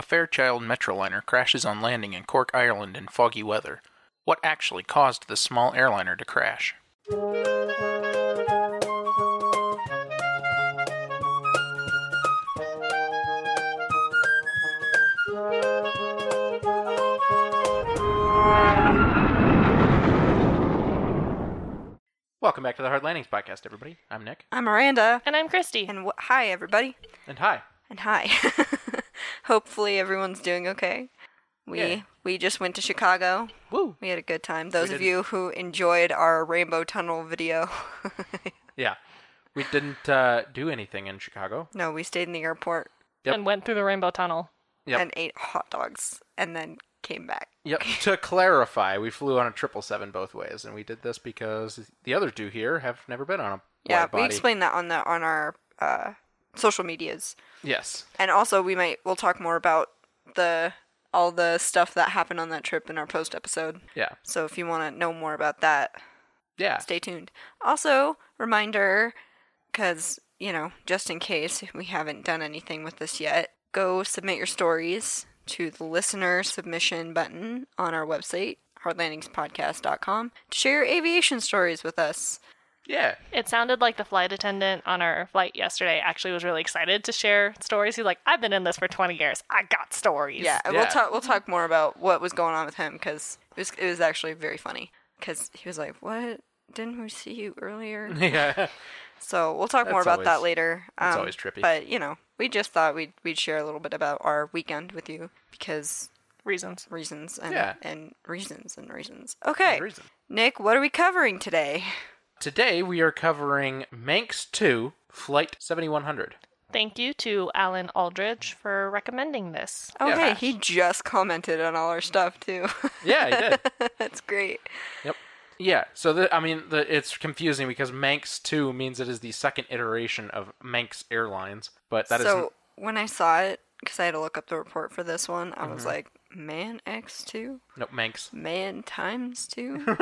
A Fairchild Metroliner crashes on landing in Cork, Ireland in foggy weather. What actually caused this small airliner to crash? Welcome back to the Hard Landings podcast, everybody. I'm Nick. I'm Miranda. And I'm Christy. And w- hi, everybody. And hi. And hi. Hopefully, everyone's doing okay. We Yeah. we just went to Chicago. Woo! We had a good time. Those of did. you who enjoyed our Rainbow Tunnel video. Yeah. We didn't uh, do anything in Chicago. no, we stayed in the airport Yep. And went through the Rainbow Tunnel. Yep. and ate hot dogs and then came back. Yep. to clarify, we flew on a triple seven both ways, and we did this because the other two here have never been on a Yeah, wide we explained that on the on our uh, social medias. Yes. And also we might we'll talk more about the all the stuff that happened on that trip in our post episode. Yeah. So if you want to know more about that, Yeah. stay tuned. Also, reminder because, you know, just in case we haven't done anything with this yet, go submit your stories to the listener submission button on our website, hardlandingspodcast.com, to share your aviation stories with us. Yeah. It sounded like the flight attendant on our flight yesterday actually was really excited to share stories. He's like, I've been in this for 20 years. I got stories. Yeah, Yeah. we'll talk. We'll talk more about what was going on with him because it was it was actually very funny. Because he was like, "What? Didn't we see you earlier?" Yeah. So we'll talk more That's about that later. that's Um, always trippy. But you know, we just thought we'd we'd share a little bit about our weekend with you because Reasons. reasons and Yeah. and reasons and reasons. Okay, Reason. Nick, what are we covering today? Today we are covering Manx 2 Flight 7100. Thank you to Alan Aldridge for recommending this. Oh, Yeah. hey, he just commented on all our stuff too. Yeah, I did. That's great. Yep. Yeah, so the, I mean, the, it's confusing because Manx 2 means it is the second iteration of Manx Airlines, but that is so when I saw it, because I had to look up the report for this one, I Mm-hmm. was like, man X two, no Manx. man times two.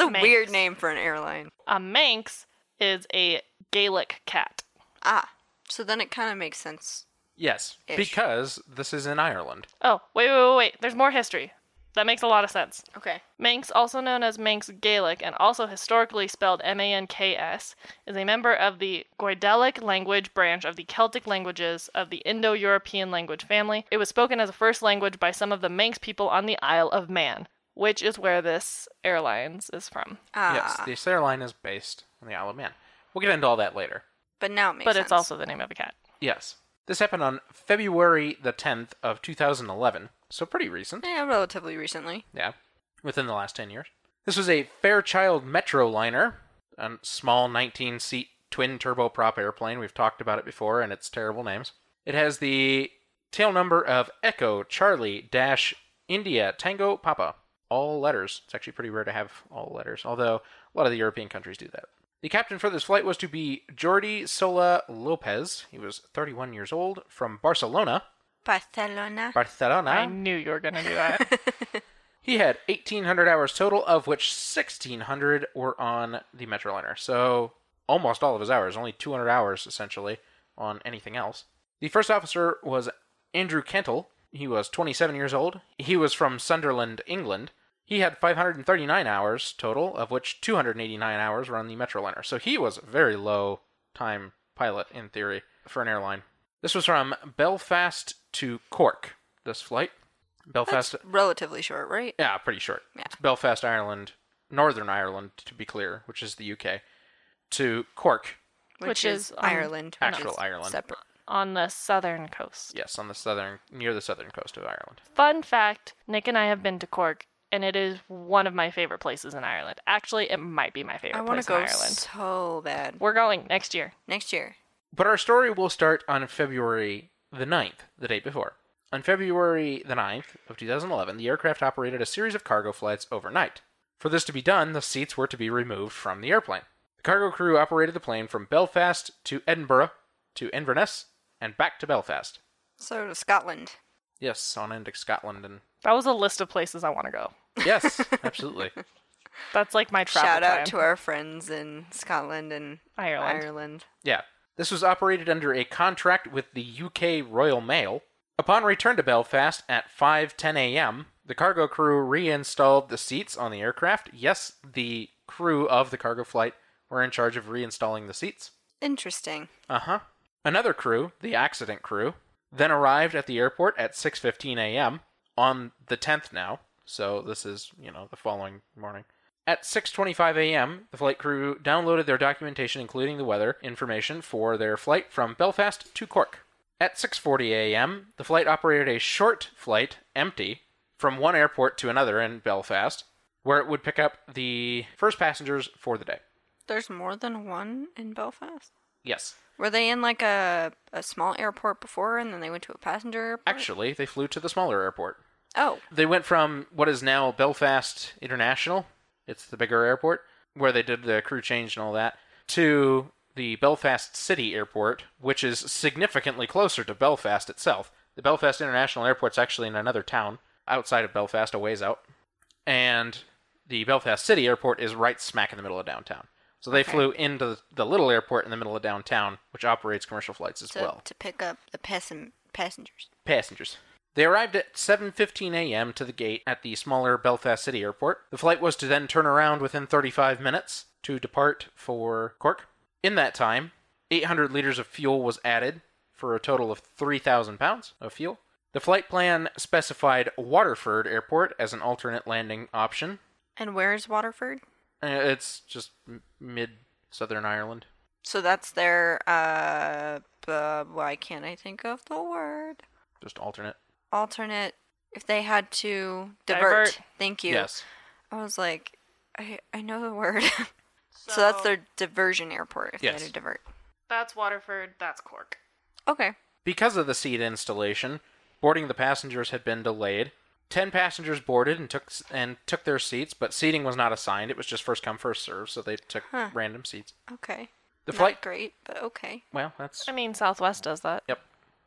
it's a Manx. weird name for an airline. A Manx is a Gaelic cat. Ah, so then it kind of makes sense. Yes, Ish. because this is in Ireland. Oh, wait, wait, wait, wait. There's more history. That makes a lot of sense. Okay. Manx, also known as Manx Gaelic and also historically spelled M A N K S, is a member of the Goidelic language branch of the Celtic languages of the Indo European language family. It was spoken as a first language by some of the Manx people on the Isle of Man, which is where this airlines is from. Ah, Yes, this airline is based on the Isle of Man. We'll get into all that later. but now it makes But sense. it's also the name of a cat. Yes. This happened on February the 10th of 2011, so pretty recent. yeah, relatively recently. Yeah, within the last 10 years. This was a Fairchild Metroliner, a small 19 seat twin turboprop airplane. We've talked about it before and its terrible names. It has the tail number of Echo Charlie Dash India Tango Papa. All letters. It's actually pretty rare to have all letters, although a lot of the European countries do that. The captain for this flight was to be Jordi Sola Lopez. He was 31 years old from Barcelona. Barcelona. Barcelona. I knew you were going to do that. He had 1,800 hours total, of which 1,600 were on the Metroliner. So almost all of his hours, only 200 hours essentially on anything else. The first officer was Andrew Cantle. He was 27 years old. He was from Sunderland, England. He had 539 hours total, of which 289 hours were on the Metroliner. So he was a very low time pilot in theory for an airline. This was from Belfast to Cork, this flight. Belfast That's relatively short, right? yeah, pretty short. Yeah. It's Belfast, Ireland, Northern Ireland, to be clear, which is the UK, to Cork, Which is, um, Ireland. which actual is Ireland. Separate. On the southern coast. yes, on the southern, near the southern coast of Ireland. Fun fact Nick and I have been to Cork, and it is one of my favorite places in Ireland. Actually, it might be my favorite I want place to go in Ireland. so bad. We're going next year. Next year. But our story will start on February the 9th, the day before. On February the 9th of 2011, the aircraft operated a series of cargo flights overnight. For this to be done, the seats were to be removed from the airplane. The cargo crew operated the plane from Belfast to Edinburgh to Inverness and back to Belfast. So to Scotland. Yes, on into Scotland and That was a list of places I want to go. yes, absolutely. That's like my travel Shout out plan. to our friends in Scotland and Ireland. Ireland. Yeah, This was operated under a contract with the UK Royal Mail. Upon return to Belfast at 5:10 a.m., the cargo crew reinstalled the seats on the aircraft. Yes, the crew of the cargo flight were in charge of reinstalling the seats. Interesting. Uh-huh. Another crew, the accident crew, then arrived at the airport at 6:15 a.m. on the 10th now. So this is, you know, the following morning. At 6:25 a.m., the flight crew downloaded their documentation including the weather information for their flight from Belfast to Cork. At 6:40 a.m., the flight operated a short flight empty from one airport to another in Belfast, where it would pick up the first passengers for the day. There's more than one in Belfast. Yes. Were they in like a a small airport before, and then they went to a passenger airport? Actually, they flew to the smaller airport. Oh, They went from what is now Belfast International, it's the bigger airport, where they did the crew change and all that, to the Belfast City Airport, which is significantly closer to Belfast itself. The Belfast International Airport's actually in another town outside of Belfast, a ways out. And the Belfast City Airport is right smack in the middle of downtown. So they Okay. flew into the little airport in the middle of downtown, which operates commercial flights as to, well. to pick up the passen- passengers. passengers. They arrived at 7:15 a.m. to the gate at the smaller Belfast City Airport. The flight was to then turn around within 35 minutes to depart for Cork. In that time, 800 liters of fuel was added for a total of 3,000 pounds of fuel. The flight plan specified Waterford Airport as an alternate landing option. And where is Waterford? Uh, It's just mid Southern Ireland. So that's their uh, uh why can't I think of the word? Just alternate. Alternate if they had to divert. Divert. Thank you. Yes. I was like I I know the word. so, that's their diversion airport if they had to divert. That's Waterford. That's Cork. Okay. Because of the seat installation, boarding the passengers had been delayed. Ten passengers boarded and took and took their seats, but seating was not assigned. It was just first come first serve, so they took Huh. random seats. Okay. The Not flight, great, but okay. well, that's I mean, Southwest does that. yep.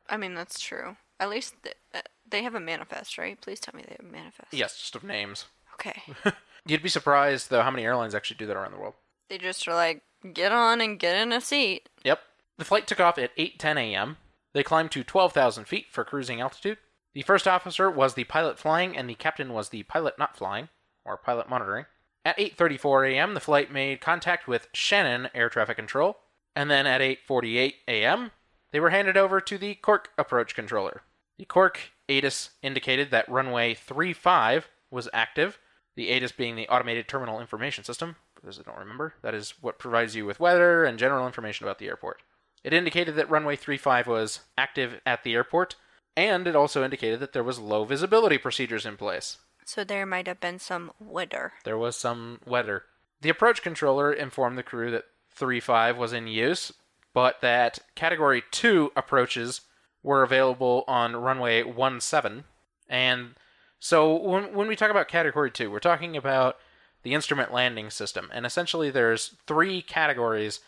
I mean that's true. At least th- uh, they have a manifest, right? Please tell me they have a manifest. Yes, just of names. Okay. You'd be surprised though how many airlines actually do that around the world. they just are like, get on and get in a seat. Yep. The flight took off at 8:10 a.m. They climbed to 12,000 feet for cruising altitude. The first officer was the pilot flying, and the captain was the pilot not flying, or pilot monitoring. At 8:34 a.m., the flight made contact with Shannon Air Traffic Control, and then at 8:48 a.m., they were handed over to the Cork approach controller. The Cork ATIS indicated that runway 35 was active. The ATIS being the Automated Terminal Information System. For those that don't remember, that is what provides you with weather and general information about the airport. It indicated that runway 35 was active at the airport, and it also indicated that there was low visibility procedures in place. So there might have been some weather. There was some weather. The approach controller informed the crew that 35 was in use, but that Category 2 approaches were available on runway 17. And so when, when we talk about Category 2, we're talking about the instrument landing system. And essentially, there's three categories,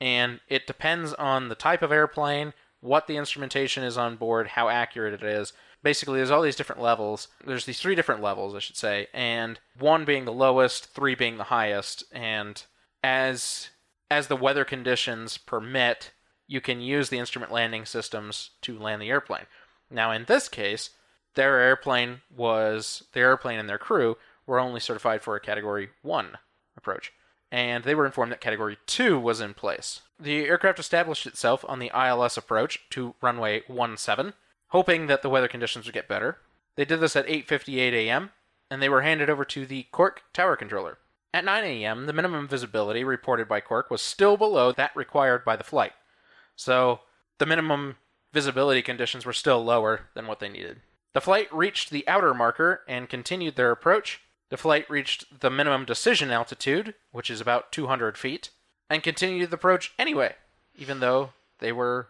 and it depends on the type of airplane, what the instrumentation is on board, how accurate it is. Basically, there's all these different levels. There's these three different levels, I should say, and one being the lowest, three being the highest. And as as the weather conditions permit, you can use the instrument landing systems to land the airplane. Now, in this case, their airplane was the airplane and their crew were only certified for a Category One approach, and they were informed that Category Two was in place. The aircraft established itself on the ILS approach to runway 17, hoping that the weather conditions would get better. They did this at 8:58 a.m. and they were handed over to the Cork Tower Controller. At 9 a.m., the minimum visibility reported by Cork was still below that required by the flight. So, the minimum visibility conditions were still lower than what they needed. The flight reached the outer marker and continued their approach. The flight reached the minimum decision altitude, which is about 200 feet, and continued the approach anyway, even though they were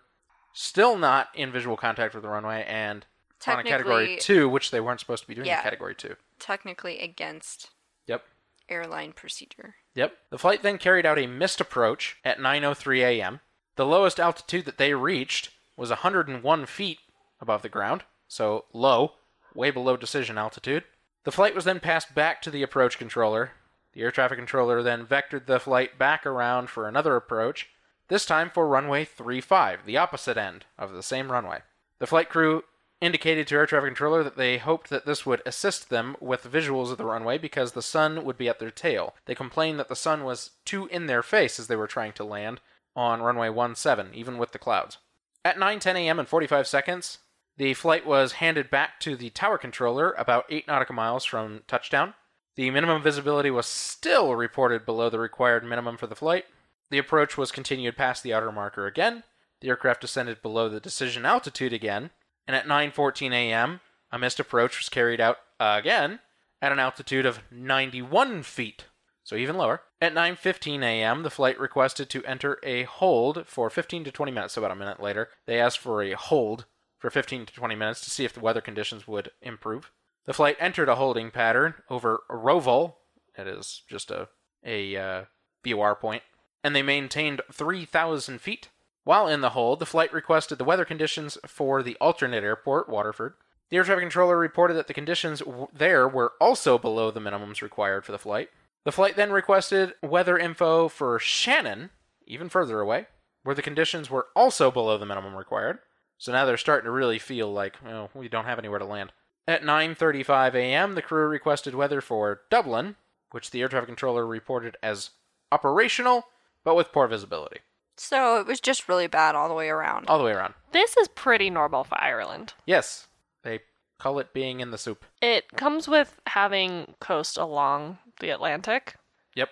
still not in visual contact with the runway and on a category 2, which they weren't supposed to be doing in Yeah. category 2. Technically against Yep. airline procedure. Yep. The flight then carried out a missed approach at 9:03 a.m. The lowest altitude that they reached was 101 feet above the ground, so low, way below decision altitude. The flight was then passed back to the approach controller. The air traffic controller then vectored the flight back around for another approach. this time for runway 35, the opposite end of the same runway. The flight crew indicated to air traffic controller that they hoped that this would assist them with visuals of the runway because the sun would be at their tail. They complained that the sun was too in their face as they were trying to land on runway 17, even with the clouds. At 9:10 a.m. and 45 seconds, the flight was handed back to the tower controller about 8 nautical miles from touchdown. The minimum visibility was still reported below the required minimum for the flight. The approach was continued past the outer marker again. The aircraft descended below the decision altitude again, and at 9:14 a.m., a missed approach was carried out again at an altitude of 91 feet, so even lower. At 9:15 a.m., the flight requested to enter a hold for 15 to 20 minutes. So about a minute later, they asked for a hold for 15 to 20 minutes to see if the weather conditions would improve. The flight entered a holding pattern over Roval. that is just a a uh, VOR point, and they maintained 3,000 feet. While in the hold, the flight requested the weather conditions for the alternate airport, Waterford. The air traffic controller reported that the conditions w- there were also below the minimums required for the flight. The flight then requested weather info for Shannon, even further away, where the conditions were also below the minimum required. So now they're starting to really feel like, oh, we don't have anywhere to land. At 9:35 a.m., the crew requested weather for Dublin, which the air traffic controller reported as operational but with poor visibility. So it was just really bad all the way around. All the way around. This is pretty normal for Ireland. Yes, they call it being in the soup. It comes with having coast along the Atlantic. Yep.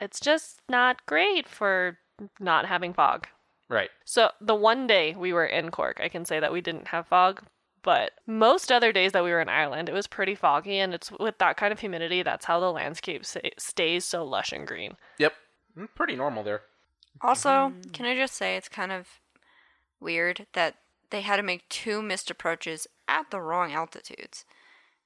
It's just not great for not having fog. Right. So the one day we were in Cork, I can say that we didn't have fog, but most other days that we were in Ireland, it was pretty foggy, and it's with that kind of humidity, that's how the landscape sa- stays so lush and green. Yep. Mm, Pretty normal there. Also, can I just say it's kind of weird that they had to make two missed approaches at the wrong altitudes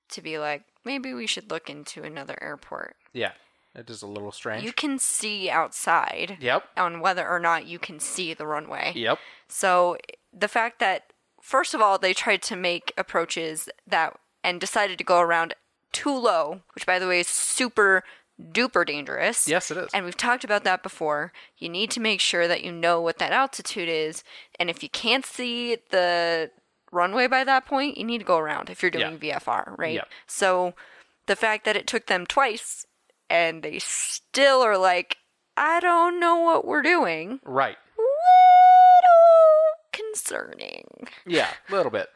to be like, maybe we should look into another airport. Yeah. It is a little strange. You can see outside Yep. on whether or not you can see the runway. Yep. So the fact that first of all they tried to make approaches that and decided to go around too low, which by the way is super duper dangerous. Yes, it is. And we've talked about that before. You need to make sure that you know what that altitude is, and if you can't see the runway by that point, you need to go around if you're doing VFR, right? Yep. So the fact that it took them twice and they still are like, I don't know what we're doing Right. Concerning. Yeah, a little bit.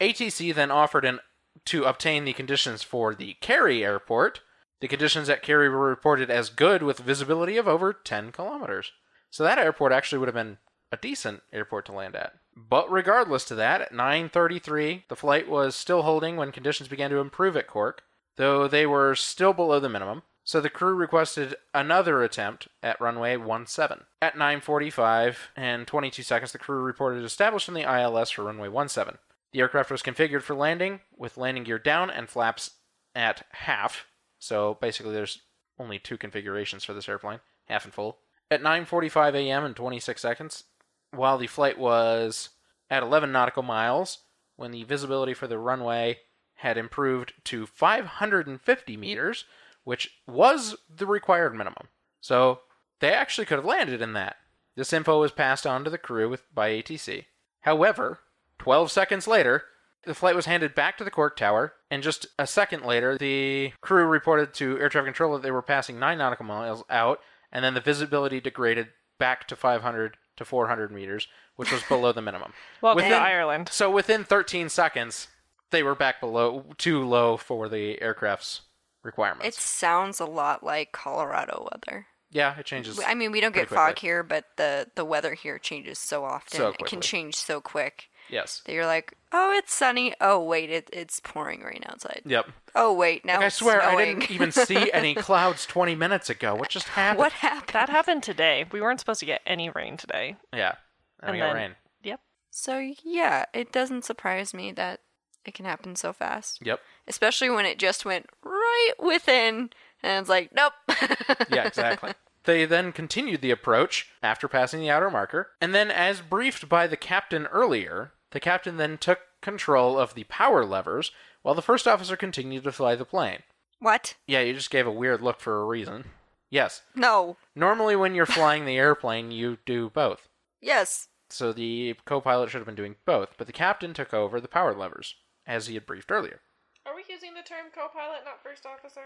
ATC then offered an, to obtain the conditions for the Kerry airport. The conditions at Kerry were reported as good with visibility of over 10 kilometers. So that airport actually would have been a decent airport to land at. But regardless to that, at 9:33, the flight was still holding when conditions began to improve at Cork, though they were still below the minimum. So the crew requested another attempt at runway 17. At 9:45 and 22 seconds, the crew reported establishing the ILS for runway 17. The aircraft was configured for landing with landing gear down and flaps at half. So basically, there's only two configurations for this airplane, half and full. At 9:45 a.m. and 26 seconds, while the flight was at 11 nautical miles, when the visibility for the runway had improved to 550 meters, which was the required minimum. So they actually could have landed in that. This info was passed on to the crew with, by ATC. However, 12 seconds later, the flight was handed back to the Cork Tower, and just a second later, the crew reported to air traffic control that they were passing 9 nautical miles out, and then the visibility degraded back to 500 to 400 meters, which was below the minimum. Welcome Within- to Ireland. So within 13 seconds, they were back below, too low for the aircraft's requirements. It sounds a lot like Colorado weather. yeah, it changes. I mean, we don't get fog quickly. here, but the the weather here changes so often. So it can change so quick yes. that you're like, oh, it's sunny. Oh wait, it, it's pouring rain outside. Yep. Oh wait, now Like, I it's swear I didn't even see any clouds 20 minutes ago. What just happened? what happened? That happened today. We weren't supposed to get any rain today. Yeah. And, And we got then- rain. Yep. So yeah, it doesn't surprise me that it can happen so fast, Yep. Especially when it just went right within, and it's like, nope. Yeah, exactly. they then continued the approach after passing the outer marker, and then, as briefed by the captain earlier, the captain then took control of the power levers while the first officer continued to fly the plane. what? Yeah, you just gave a weird look for a reason. Yes. No. Normally, when you're flying the airplane, you do both. Yes. So the co pilot should have been doing both, but the captain took over the power levers, as he had briefed earlier. Are we using the term co-pilot, not first officer?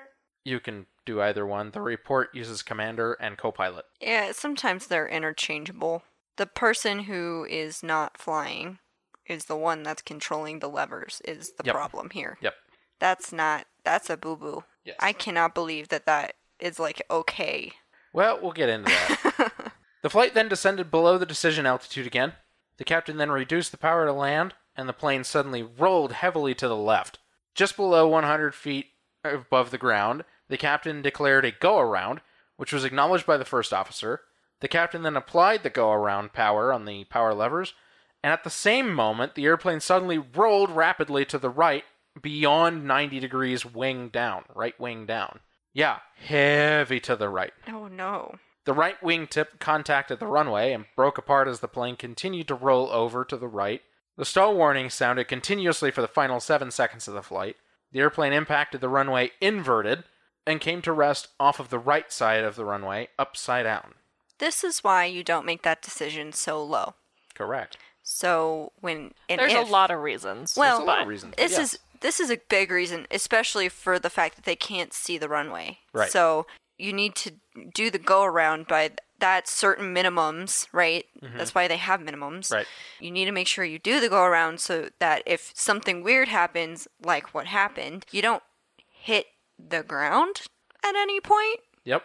You can do either one. The report uses commander and co pilot. Yeah, sometimes they're interchangeable. The person who is not flying is the one that's controlling the levers is the Yep. problem here. Yep. That's not that's a boo-boo. Yes. I cannot believe that that is like okay. Well, we'll get into that. the flight then descended below the decision altitude again. The captain then reduced the power to land, and the plane suddenly rolled heavily to the left. Just below 100 feet above the ground, the captain declared a go around, which was acknowledged by the first officer. The captain then applied the go around power on the power levers, and at the same moment, the airplane suddenly rolled rapidly to the right beyond 90 degrees wing down, right wing down. Yeah, heavy to the right. Oh no. The right wing tip contacted the runway and broke apart as the plane continued to roll over to the right. The stall warning sounded continuously for the final seven seconds of the flight. The airplane impacted the runway inverted and came to rest off of the right side of the runway, upside down. This is why you don't make that decision so low. Correct. So when and There's if, a lot of reasons. Well, a lot of reasons. This yes. is this is a big reason, especially for the fact that they can't see the runway. Right. So you need to do the go around by that certain minimums, right? That's why they have minimums. Mm-hmm. Right. You need to make sure you do the go around so that if something weird happens, like what happened, you don't hit the ground at any point. Yep.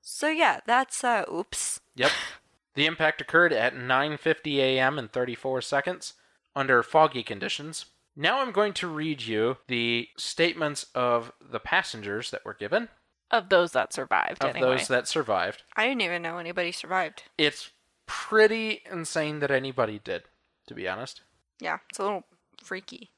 So yeah, that's uh oops. Yep. the impact occurred at 9:50 a.m. in 34 seconds under foggy conditions. Now I'm going to read you the statements of the passengers that were given, of those that survived, of anyway. those that survived. I didn't even know anybody survived. It's pretty insane that anybody did, to be honest. Yeah, it's a little freaky.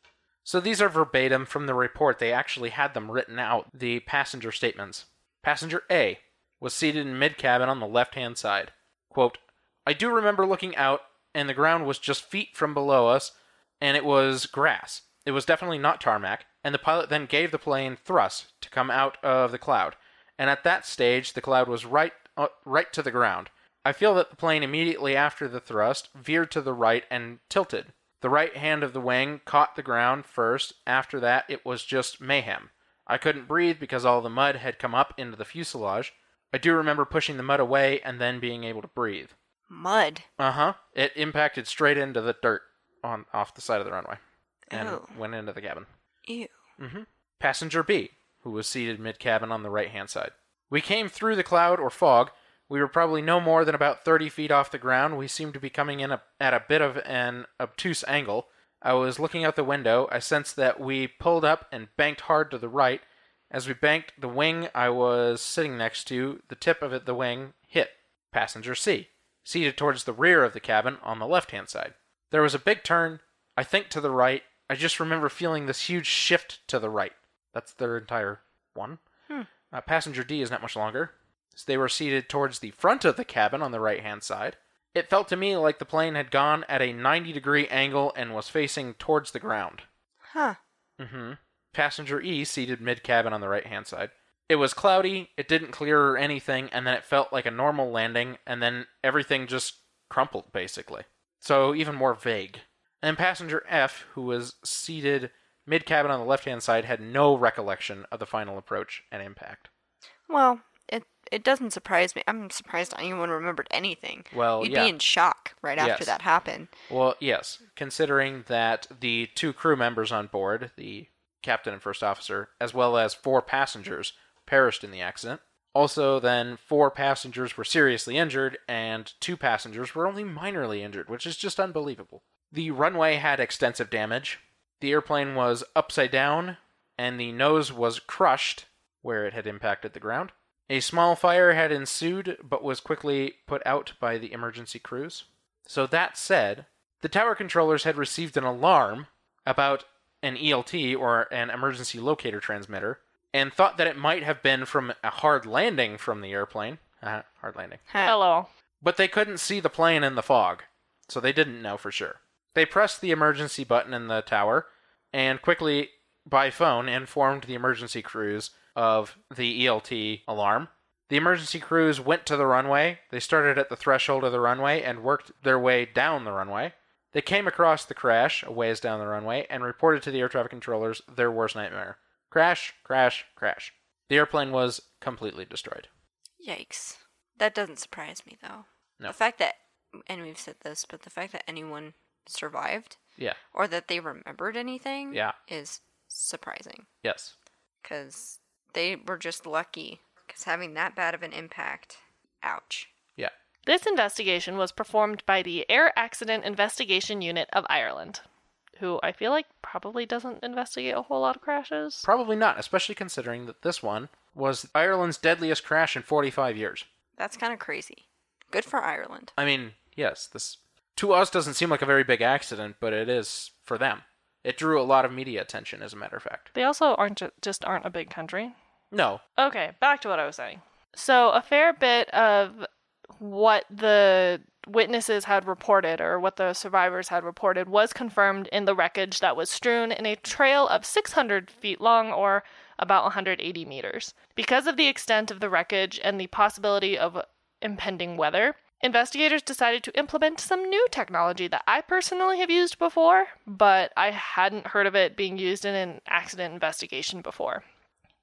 So these are verbatim from the report. They actually had them written out, the passenger statements. Passenger A was seated in mid cabin on the left hand side. Quote, I do remember looking out, and the ground was just feet from below us, and it was grass. It was definitely not tarmac, and the pilot then gave the plane thrust to come out of the cloud. And at that stage, the cloud was right, uh, right to the ground. I feel that the plane immediately after the thrust veered to the right and tilted. The right hand of the wing caught the ground first. After that, it was just mayhem. I couldn't breathe because all the mud had come up into the fuselage. I do remember pushing the mud away and then being able to breathe. Mud. Uh huh. It impacted straight into the dirt on off the side of the runway and Oh. went into the cabin. Ew. Mm-hmm. Passenger B, who was seated mid cabin on the right hand side. We came through the cloud or fog. We were probably no more than about 30 feet off the ground. We seemed to be coming in a, at a bit of an obtuse angle. I was looking out the window. I sensed that we pulled up and banked hard to the right. As we banked, the wing I was sitting next to, the tip of it, the wing, hit. Passenger C, seated towards the rear of the cabin on the left hand side. There was a big turn, I think to the right. I just remember feeling this huge shift to the right. That's their entire one. Uh, passenger D is not much longer. So they were seated towards the front of the cabin on the right hand side. It felt to me like the plane had gone at a 90 degree angle and was facing towards the ground. Huh. Mm hmm. Passenger E seated mid cabin on the right hand side. It was cloudy, it didn't clear or anything, and then it felt like a normal landing, and then everything just crumpled, basically. So even more vague. And passenger F, who was seated mid cabin on the left hand side, had no recollection of the final approach and impact. Well, it it doesn't surprise me. I'm surprised anyone remembered anything. Well, You'd yeah. be in shock right after that happened. Well, yes, considering that the two crew members on board, the captain and first officer, as well as four passengers, perished in the accident. Also, then four passengers were seriously injured, and two passengers were only minorly injured, which is just unbelievable. The runway had extensive damage. The airplane was upside down, and the nose was crushed where it had impacted the ground. A small fire had ensued, but was quickly put out by the emergency crews. So, that said, the tower controllers had received an alarm about an ELT or an emergency locator transmitter and thought that it might have been from a hard landing from the airplane. Uh, hard landing. Hello. But they couldn't see the plane in the fog, so they didn't know for sure. They pressed the emergency button in the tower and quickly, by phone, informed the emergency crews of the ELT alarm. The emergency crews went to the runway. They started at the threshold of the runway and worked their way down the runway. They came across the crash a ways down the runway and reported to the air traffic controllers their worst nightmare. Crash, crash, crash. The airplane was completely destroyed. Yikes. That doesn't surprise me though. No. The fact that, and we've said this, but the fact that anyone survived Yeah. or that they remembered anything Yeah. is surprising. Yes. Because they were just lucky. Because having that bad of an impact, ouch. Yeah. This investigation was performed by the Air Accident Investigation Unit of Ireland, who I feel like probably doesn't investigate a whole lot of crashes. Probably not, especially considering that this one was Ireland's deadliest crash in 45 years. That's kind of crazy. Good for Ireland. I mean, yes, this to us doesn't seem like a very big accident, but it is for them. It drew a lot of media attention, as a matter of fact. They also aren't ju- just aren't a big country. No, Okay, back to what I was saying. So, a fair bit of what the witnesses had reported or what the survivors had reported was confirmed in the wreckage that was strewn in a trail of 600 feet long or about 180 meters. Because of the extent of the wreckage and the possibility of impending weather, investigators decided to implement some new technology that I personally have used before, but I hadn't heard of it being used in an accident investigation before.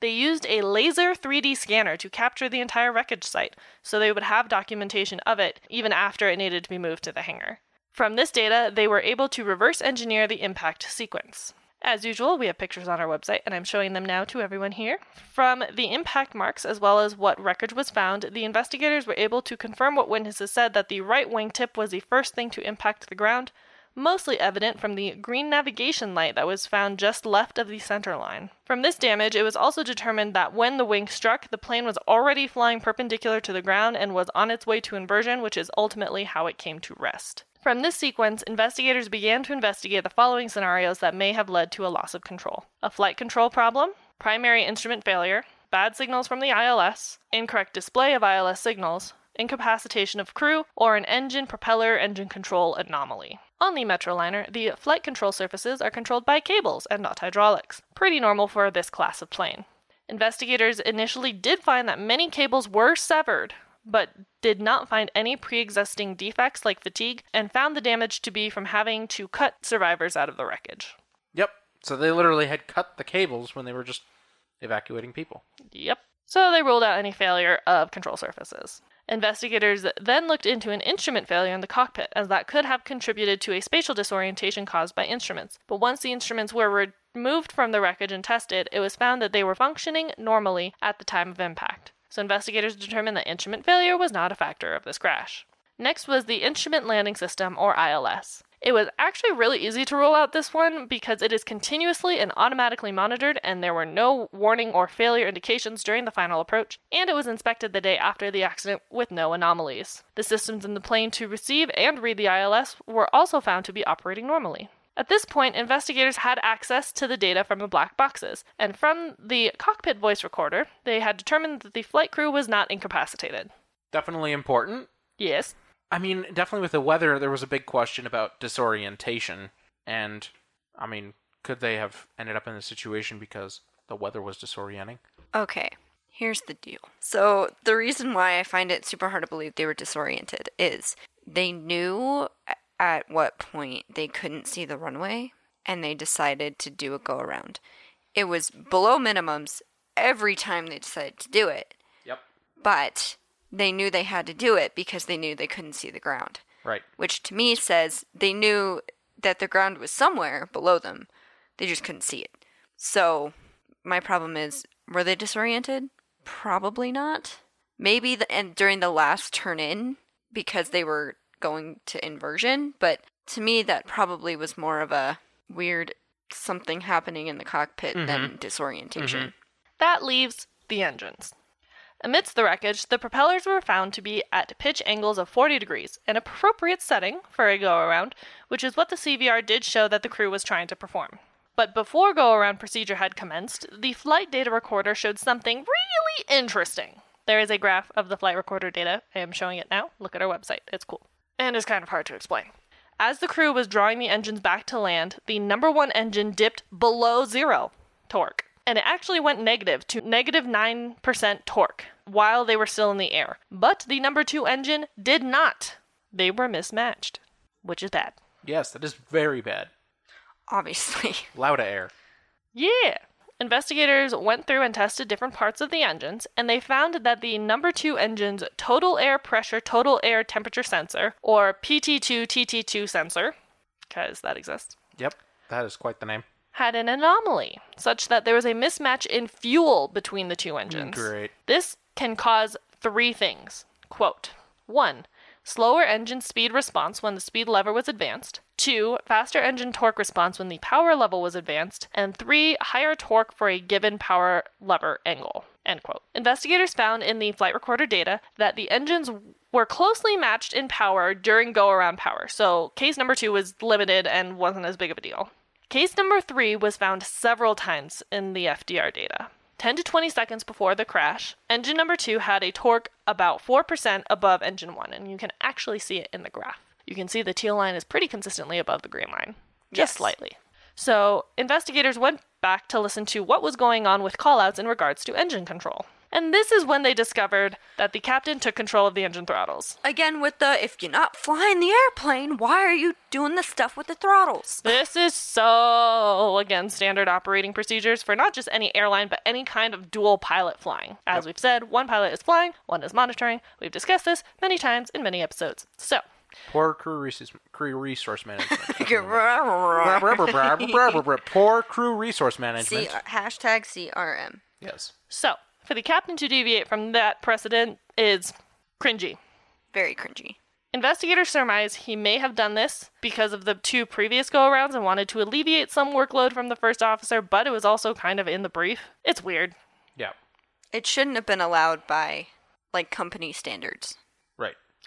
They used a laser 3D scanner to capture the entire wreckage site, so they would have documentation of it even after it needed to be moved to the hangar. From this data, they were able to reverse engineer the impact sequence. As usual, we have pictures on our website, and I'm showing them now to everyone here. From the impact marks, as well as what wreckage was found, the investigators were able to confirm what witnesses said that the right wing tip was the first thing to impact the ground, mostly evident from the green navigation light that was found just left of the center line. From this damage, it was also determined that when the wing struck, the plane was already flying perpendicular to the ground and was on its way to inversion, which is ultimately how it came to rest. From this sequence, investigators began to investigate the following scenarios that may have led to a loss of control a flight control problem, primary instrument failure, bad signals from the ILS, incorrect display of ILS signals, incapacitation of crew, or an engine propeller engine control anomaly. On the Metroliner, the flight control surfaces are controlled by cables and not hydraulics, pretty normal for this class of plane. Investigators initially did find that many cables were severed, but did not find any pre existing defects like fatigue, and found the damage to be from having to cut survivors out of the wreckage. Yep. So they literally had cut the cables when they were just evacuating people. Yep. So they ruled out any failure of control surfaces. Investigators then looked into an instrument failure in the cockpit, as that could have contributed to a spatial disorientation caused by instruments. But once the instruments were removed from the wreckage and tested, it was found that they were functioning normally at the time of impact. So investigators determined that instrument failure was not a factor of this crash. Next was the Instrument Landing System, or ILS. It was actually really easy to rule out this one because it is continuously and automatically monitored, and there were no warning or failure indications during the final approach, and it was inspected the day after the accident with no anomalies. The systems in the plane to receive and read the ILS were also found to be operating normally. At this point, investigators had access to the data from the black boxes, and from the cockpit voice recorder, they had determined that the flight crew was not incapacitated. Definitely important. Yes, I mean, definitely with the weather, there was a big question about disorientation. And, I mean, could they have ended up in this situation because the weather was disorienting? Okay, here's the deal. So, the reason why I find it super hard to believe they were disoriented is they knew a- at what point they couldn't see the runway and they decided to do a go around. It was below minimums every time they decided to do it, Yep. but they knew they had to do it because they knew they couldn't see the ground, Right. which to me says they knew that the ground was somewhere below them. They just couldn't see it. So, my problem is were they disoriented? Probably not. Maybe the, and during the last turn in because they were going to inversion, but to me that probably was more of a weird something happening in the cockpit than mm-hmm. disorientation. Mm-hmm. That leaves the engines. Amidst the wreckage, the propellers were found to be at pitch angles of 40 degrees, an appropriate setting for a go around, which is what the CVR did show that the crew was trying to perform. But before go around procedure had commenced, the flight data recorder showed something really interesting. There is a graph of the flight recorder data. I am showing it now. Look at our website. It's cool. And it's kind of hard to explain. As the crew was drawing the engines back to land, the number one engine dipped below zero torque. And it actually went negative to negative 9% torque, while they were still in the air. But the number two engine did not. They were mismatched, which is bad. Yes, that is very bad. Obviously. Lauda air. Yeah. Investigators went through and tested different parts of the engines, and they found that the number two engine's total air pressure, total air temperature sensor, or PT2 TT2 sensor, because that exists, Yep, that is quite the name. had an anomaly, such that there was a mismatch in fuel between the two engines. Great. This can cause three things. Quote 1. Slower engine speed response when the speed lever was advanced. 2. Faster engine torque response when the power level was advanced. And 3. Higher torque for a given power lever angle. End quote. Investigators found in the flight recorder data that the engines were closely matched in power during go around power. So case number 2 was limited and wasn't as big of a deal. Case number 3 was found several times in the FDR data. 10 to 20 seconds before the crash, engine number 2 had a torque about 4% above engine 1, and you can actually see it in the graph. You can see the teal line is pretty consistently above the green line, just Yes. slightly. So, investigators went back to listen to what was going on with callouts in regards to engine control. And this is when they discovered that the captain took control of the engine throttles. Again, with the if you're not flying the airplane, why are you doing the stuff with the throttles? This is so, again, standard operating procedures for not just any airline, but any kind of dual pilot flying. As we've said, one pilot is flying, one is monitoring. We've discussed this many times in many episodes. So, Poor crew resource, crew resource management. Poor crew resource management. hashtag CRM. Yes. so for the captain to deviate from that precedent is cringy. Very cringy. Investigators surmise he may have done this because of the two previous go arounds and wanted to alleviate some workload from the first officer, but it was also kind of in the brief. It's weird. Yeah. It shouldn't have been allowed by like company standards.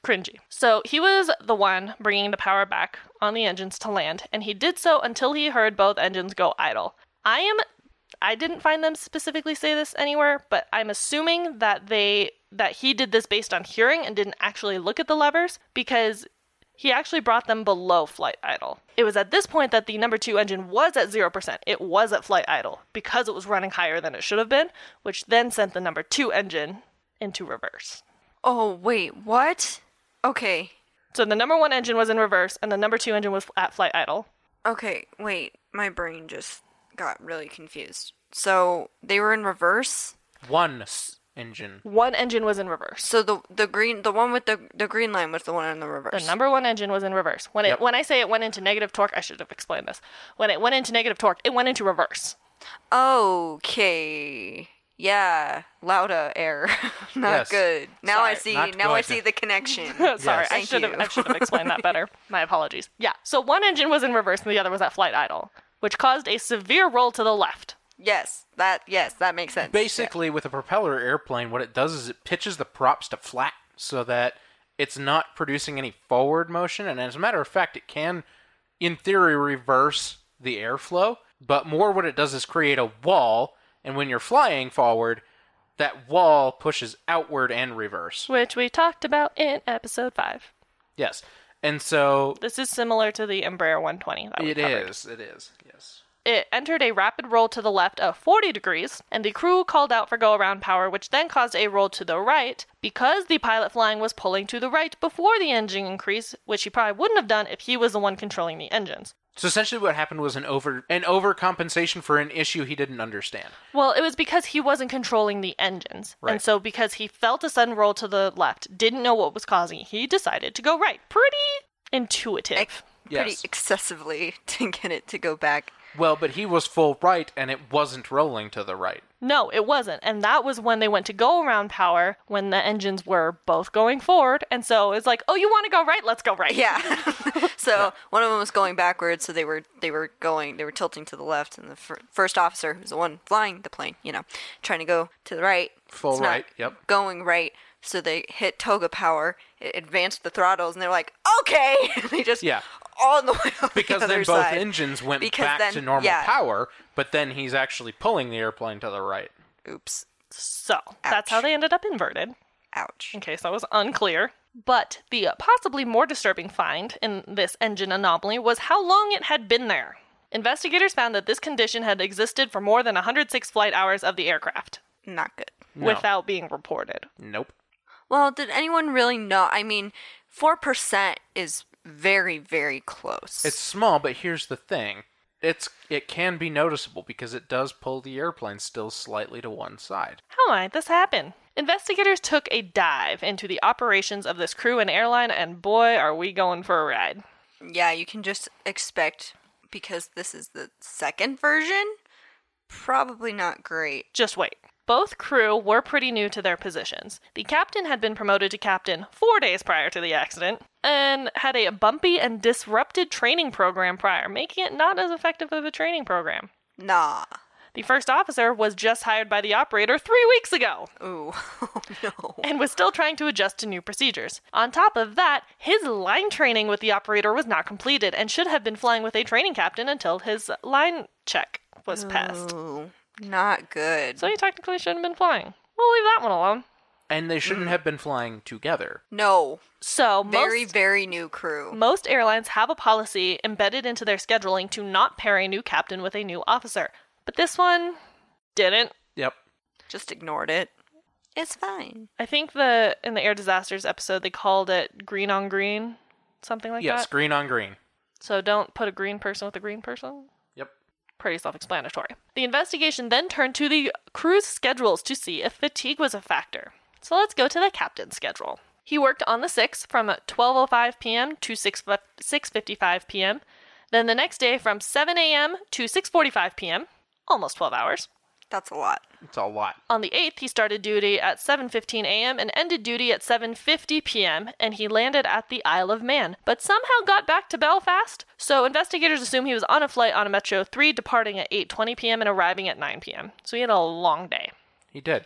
Cringy. So he was the one bringing the power back on the engines to land, and he did so until he heard both engines go idle. I am. I didn't find them specifically say this anywhere, but I'm assuming that they that he did this based on hearing and didn't actually look at the levers because he actually brought them below flight idle. It was at this point that the number 2 engine was at 0%. It was at flight idle because it was running higher than it should have been, which then sent the number 2 engine into reverse. Oh, wait, what? Okay. So the number one engine was in reverse, and the number two engine was at flight idle. Okay, wait. My brain just got really confused. So they were in reverse. One s- engine. One engine was in reverse. So the the green the one with the the green line was the one in the reverse. The number one engine was in reverse. When it Yep. when I say it went into negative torque, I should have explained this. When it went into negative torque, it went into reverse. Okay. Yeah, Lauda air. Not Yes. good. Now I see. not Now I see the connection. Sorry, I should have. I should have explained that better. My apologies. Yeah. So one engine was in reverse and the other was at flight idle, which caused a severe roll to the left. yes, that yes, that makes sense. Basically, with a propeller airplane, what it does is it pitches the props to flat so that it's not producing any forward motion. And as a matter of fact, it can, in theory, reverse the airflow. But more what it does is create a wall. And when you're flying forward, that wall pushes outward and reverse. Which we talked about in episode five. Yes. And so This is similar to the Embraer 120 that it is. It is. Yes. It entered a rapid roll to the left of 40 degrees, and the crew called out for go around power, which then caused a roll to the right because the pilot flying was pulling to the right before the engine increase, which he probably wouldn't have done if he was the one controlling the engines. So essentially, what happened was an over an overcompensation for an issue he didn't understand. Well, it was because he wasn't controlling the engines. Right. And so, because he felt a sudden roll to the left, didn't know what was causing it, he decided to go right. Pretty intuitive. Ex- pretty Yes. excessively to get it to go back. Well, but he was full right, and it wasn't rolling to the right. No, it wasn't. And that was when they went to go around power when the engines were both going forward. And so it's like, oh, you want to go right? Let's go right. Yeah. so one of them was going backwards, so they were they were going they were tilting to the left, and the fir- first officer, who's the one flying the plane, you know, trying to go to the right. Full It's not right, yep. Going right. So they hit toga power, it advanced the throttles, and they're like, okay. they just Yeah. on the way on Because the then both side. engines went Because back then- to normal yeah. power, but then he's actually pulling the airplane to the right. Oops. So that's how they ended up inverted. Ouch. in case that was unclear. But the uh, possibly more disturbing find in this engine anomaly was how long it had been there. Investigators found that this condition had existed for more than 106 flight hours of the aircraft. Not good. No. without being reported. Nope. Well, did anyone really know? I mean, 4% is very, very close. It's small, but here's the thing. It's it can be noticeable because it does pull the airplane still slightly to one side. How might this happen? Investigators took a dive into the operations of this crew and airline, and boy, are we going for a ride. Yeah, you can just expect because this is the second version. Probably not great. Just wait. Both crew were pretty new to their positions. The captain had been promoted to captain four days prior to the accident, and had a bumpy and disrupted training program prior, making it not as effective of a training program. Nah. The first officer was just hired by the operator three weeks ago Ooh. Oh, no. and was still trying to adjust to new procedures. On top of that, his line training with the operator was not completed and should have been flying with a training captain until his line check was passed. Ooh. Not good. So he technically shouldn't have been flying. We'll leave that one alone. And they shouldn't have been flying together. no. So Very, most, very new crew. most airlines have a policy embedded into their scheduling to not pair a new captain with a new officer. But this one didn't. Yep. Just ignored it. It's fine. I think the in the air disasters episode they called it green on green, something like that. yes, that. green on green. So don't put a green person with a green person. Pretty self explanatory. The investigation then turned to the crew's schedules to see if fatigue was a factor. So let's go to the captain's schedule. He worked on the 6th from 12:05 p.m. to 6 6:55 p.m. Then the next day from 7 a.m. to 6:45 p.m. Almost 12 hours. That's a lot. It's a lot. On the 8th, he started duty at 7:15 a.m. and ended duty at 7:50 p.m. and he landed at the Isle of Man, but somehow got back to Belfast. So investigators assume he was on a flight on a Metro 3 departing at 8:20 p.m. and arriving at 9 p.m. So he had a long day. He did.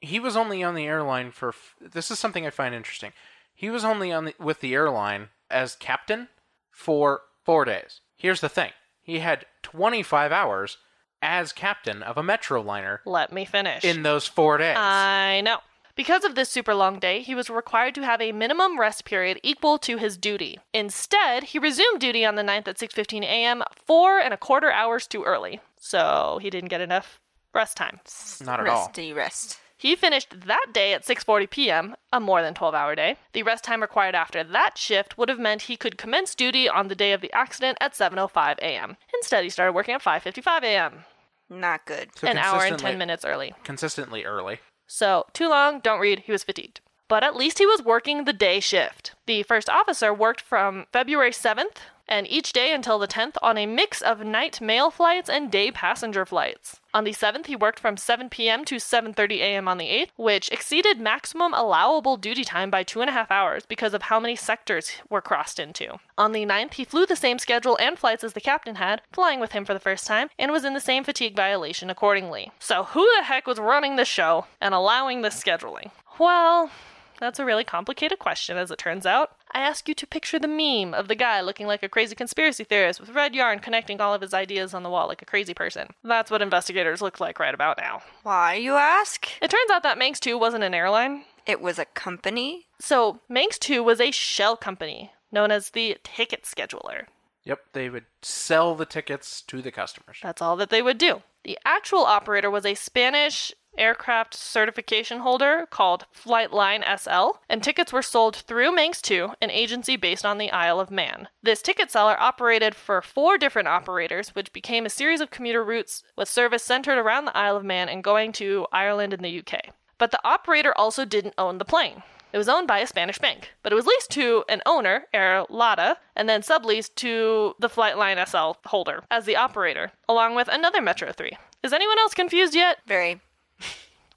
He was only on the airline for. f- This is something I find interesting. He was only on the, with the airline as captain for four days. Here's the thing: he had 25 hours as captain of a metro liner Let me finish. in those four days. I know. Because of this super long day, he was required to have a minimum rest period equal to his duty. Instead, he resumed duty on the 9th at 6:15 a.m. four and a quarter hours too early. So he didn't get enough rest time. Not at all. Resty rest. He finished that day at 6:40 p.m., a more than 12-hour day. The rest time required after that shift would have meant he could commence duty on the day of the accident at 7:05 a.m. Instead, he started working at 5:55 a.m., Not good. So an hour and 10 minutes early. Consistently early. So, too long, don't read, he was fatigued. But at least he was working the day shift. The first officer worked from February 7th and each day until the 10th on a mix of night mail flights and day passenger flights. On the 7th, he worked from 7 p.m. to 7:30 a.m. on the 8th, which exceeded maximum allowable duty time by two and a half hours because of how many sectors were crossed into. On the 9th, he flew the same schedule and flights as the captain had, flying with him for the first time, and was in the same fatigue violation accordingly. So who the heck was running the show and allowing this scheduling? Well, that's a really complicated question, as it turns out. I ask you to picture the meme of the guy looking like a crazy conspiracy theorist with red yarn connecting all of his ideas on the wall like a crazy person. That's what investigators look like right about now. Why, you ask? It turns out that Manx 2 wasn't an airline. It was a company. So, Manx 2 was a shell company known as the Ticket Scheduler. Yep, they would sell the tickets to the customers. That's all that they would do. The actual operator was a Spanish aircraft certification holder called Flightline SL, and tickets were sold through Manx 2, an agency based on the Isle of Man. This ticket seller operated for four different operators, which became a series of commuter routes with service centered around the Isle of Man and going to Ireland and the UK. But the operator also didn't own the plane. It was owned by a Spanish bank, but it was leased to an owner, Air Lada, and then subleased to the Flightline SL holder as the operator, along with another Metro 3. Is anyone else confused yet? Very.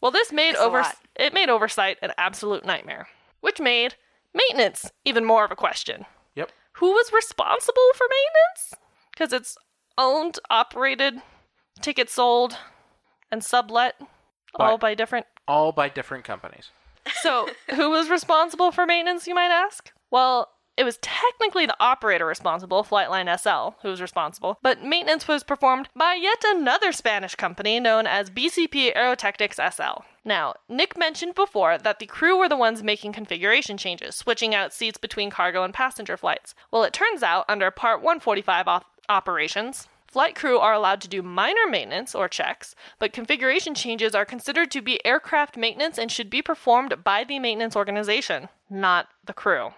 Well, this made over it made oversight an absolute nightmare, which made maintenance even more of a question. Yep. Who was responsible for maintenance? Because it's owned, operated, tickets sold, and sublet, all By- by different All by different companies. So, who was responsible for maintenance, you might ask? Well, it was technically the operator responsible, Flightline SL, who was responsible, but maintenance was performed by yet another Spanish company known as BCP Aerotechnics SL. Now, Nick mentioned before that the crew were the ones making configuration changes, switching out seats between cargo and passenger flights. Well, it turns out, under Part 145 op- operations, Flight crew are allowed to do minor maintenance or checks, but configuration changes are considered to be aircraft maintenance and should be performed by the maintenance organization, not the crew.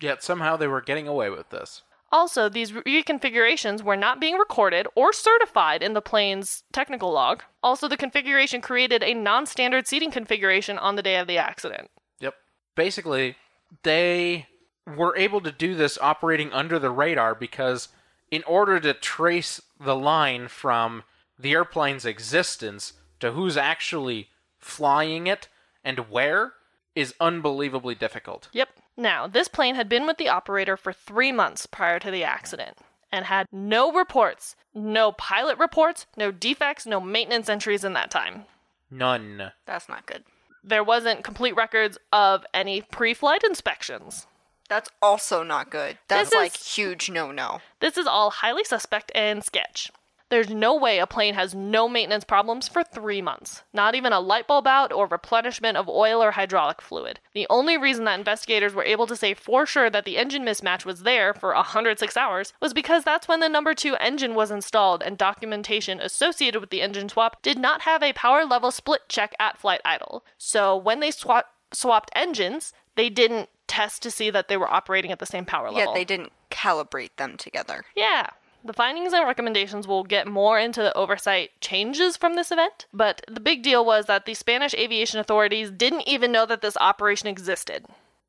Yet somehow they were getting away with this. Also, these reconfigurations were not being recorded or certified in the plane's technical log. Also, the configuration created a non standard seating configuration on the day of the accident. Yep. Basically, they were able to do this operating under the radar because, in order to trace the line from the airplane's existence to who's actually flying it and where, is unbelievably difficult. Yep. Now, this plane had been with the operator for three months prior to the accident and had no reports, no pilot reports, no defects, no maintenance entries in that time. None. That's not good. There wasn't complete records of any pre flight inspections. That's also not good. That's is- like huge no no. This is all highly suspect and sketch. There's no way a plane has no maintenance problems for three months. Not even a light bulb out or replenishment of oil or hydraulic fluid. The only reason that investigators were able to say for sure that the engine mismatch was there for 106 hours was because that's when the number two engine was installed and documentation associated with the engine swap did not have a power level split check at flight idle. So when they swap- swapped engines, they didn't test to see that they were operating at the same power level. Yet they didn't calibrate them together. Yeah. The findings and recommendations will get more into the oversight changes from this event, but the big deal was that the Spanish aviation authorities didn't even know that this operation existed,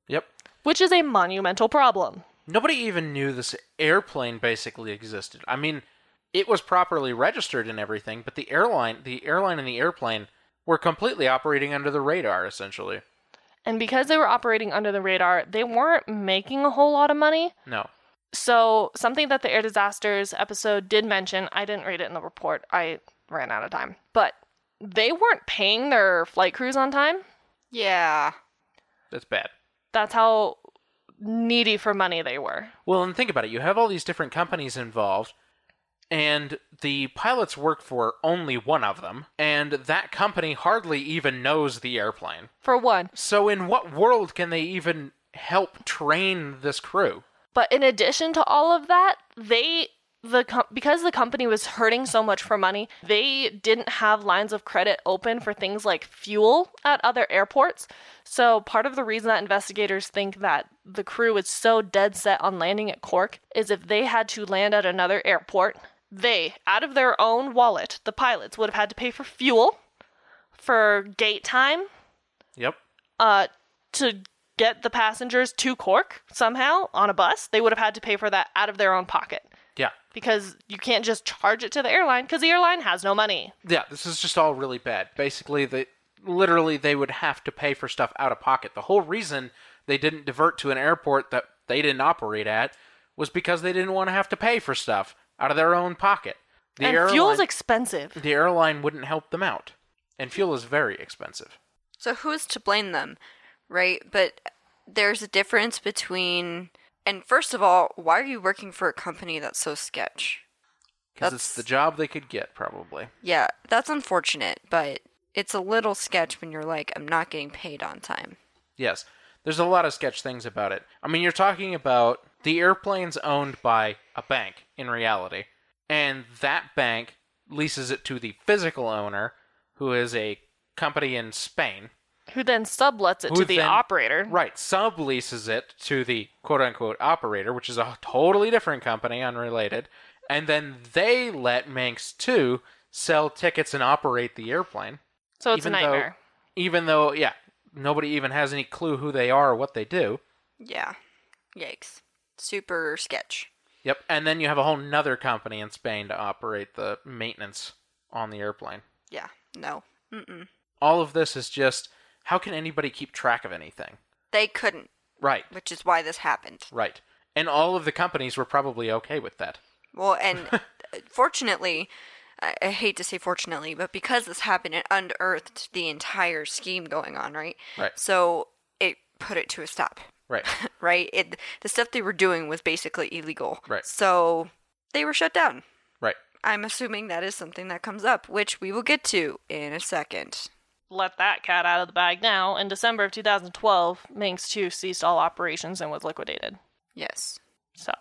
Yep. which is a monumental problem. Nobody even knew this airplane basically existed. I mean, it was properly registered and everything, but the airline, the airline and the airplane were completely operating under the radar essentially. And because they were operating under the radar, they weren't making a whole lot of money. No. So, something that the Air Disasters episode did mention, I didn't read it in the report, I ran out of time, but they weren't paying their flight crews on time. Yeah. That's bad. That's how needy for money they were. Well, and think about it. You have all these different companies involved, and the pilots work for only one of them, and that company hardly even knows the airplane. For one, So, in what world can they even help train this crew? But in addition to all of that, they the com- because the company was hurting so much for money, they didn't have lines of credit open for things like fuel at other airports. So part of the reason that investigators think that the crew is so dead set on landing at Cork is if they had to land at another airport, they, out of their own wallet, the pilots would have had to pay for fuel, for gate time, Yep. uh, to get the passengers to Cork somehow on a bus, they would have had to pay for that out of their own pocket Yeah. because you can't just charge it to the airline because the airline has no money. Yeah, this is just all really bad. Basically, they literally they would have to pay for stuff out of pocket. The whole reason they didn't divert to an airport that they didn't operate at was because they didn't want to have to pay for stuff out of their own pocket. The and airline, fuel's expensive. the airline wouldn't help them out, and fuel is very expensive. So who's to blame them, right? But there's a difference between and first of all, why are you working for a company that's so sketch? Because it's That's- the job they could get, probably. Yeah, that's unfortunate, but it's a little sketch when you're like, I'm not getting paid on time. Yes, there's a lot of sketch things about it. I mean, you're talking about the airplane's owned by a bank in reality, and that bank leases it to the physical owner, who is a company in Spain. Who then sublets it to the then- operator. Right, subleases it to the quote unquote operator, which is a totally different company, unrelated, and then they let Manx 2 sell tickets and operate the airplane. So it's a even though- nightmare. Even though, yeah, nobody even has any clue who they are or what they do. Yeah. Yikes. Super sketch. Yep, and then you have a whole nother company in Spain to operate the maintenance on the airplane. Yeah. No. Mm-mm. All of this is just how can anybody keep track of anything? They couldn't, Right, which is why this happened. right. And all of the companies were probably okay with that. Well, and fortunately, I, I hate to say fortunately, but because this happened, it unearthed the entire scheme going on, right? Right. So it put it to a stop, Right. right? It the stuff they were doing was basically illegal. Right. So they were shut down. Right. I'm assuming that is something that comes up, which we will get to in a second. Let that cat out of the bag now. In December of 2012, Manx 2 ceased all operations and was liquidated. Yes. So,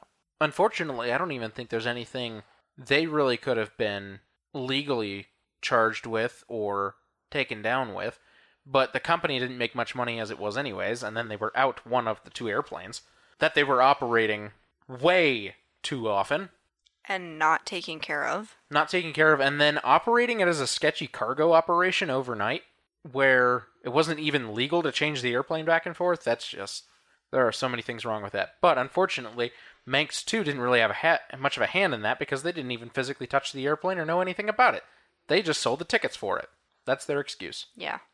Unfortunately, I don't even think there's anything they really could have been legally charged with or taken down with. But the company didn't make much money as it was, anyways, and then they were out one of the two airplanes that they were operating way too often, And not taken care of. not taking care of, and then operating it as a sketchy cargo operation overnight where it wasn't even legal to change the airplane back and forth. That's just. There are so many things wrong with that. But unfortunately, Manx 2 didn't really have a ha- much of a hand in that because they didn't even physically touch the airplane or know anything about it. They just sold the tickets for it. That's their excuse. Yeah.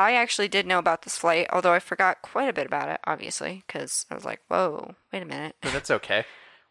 I actually did know about this flight, although I forgot quite a bit about it, obviously, because I was like, whoa, wait a minute. But that's okay.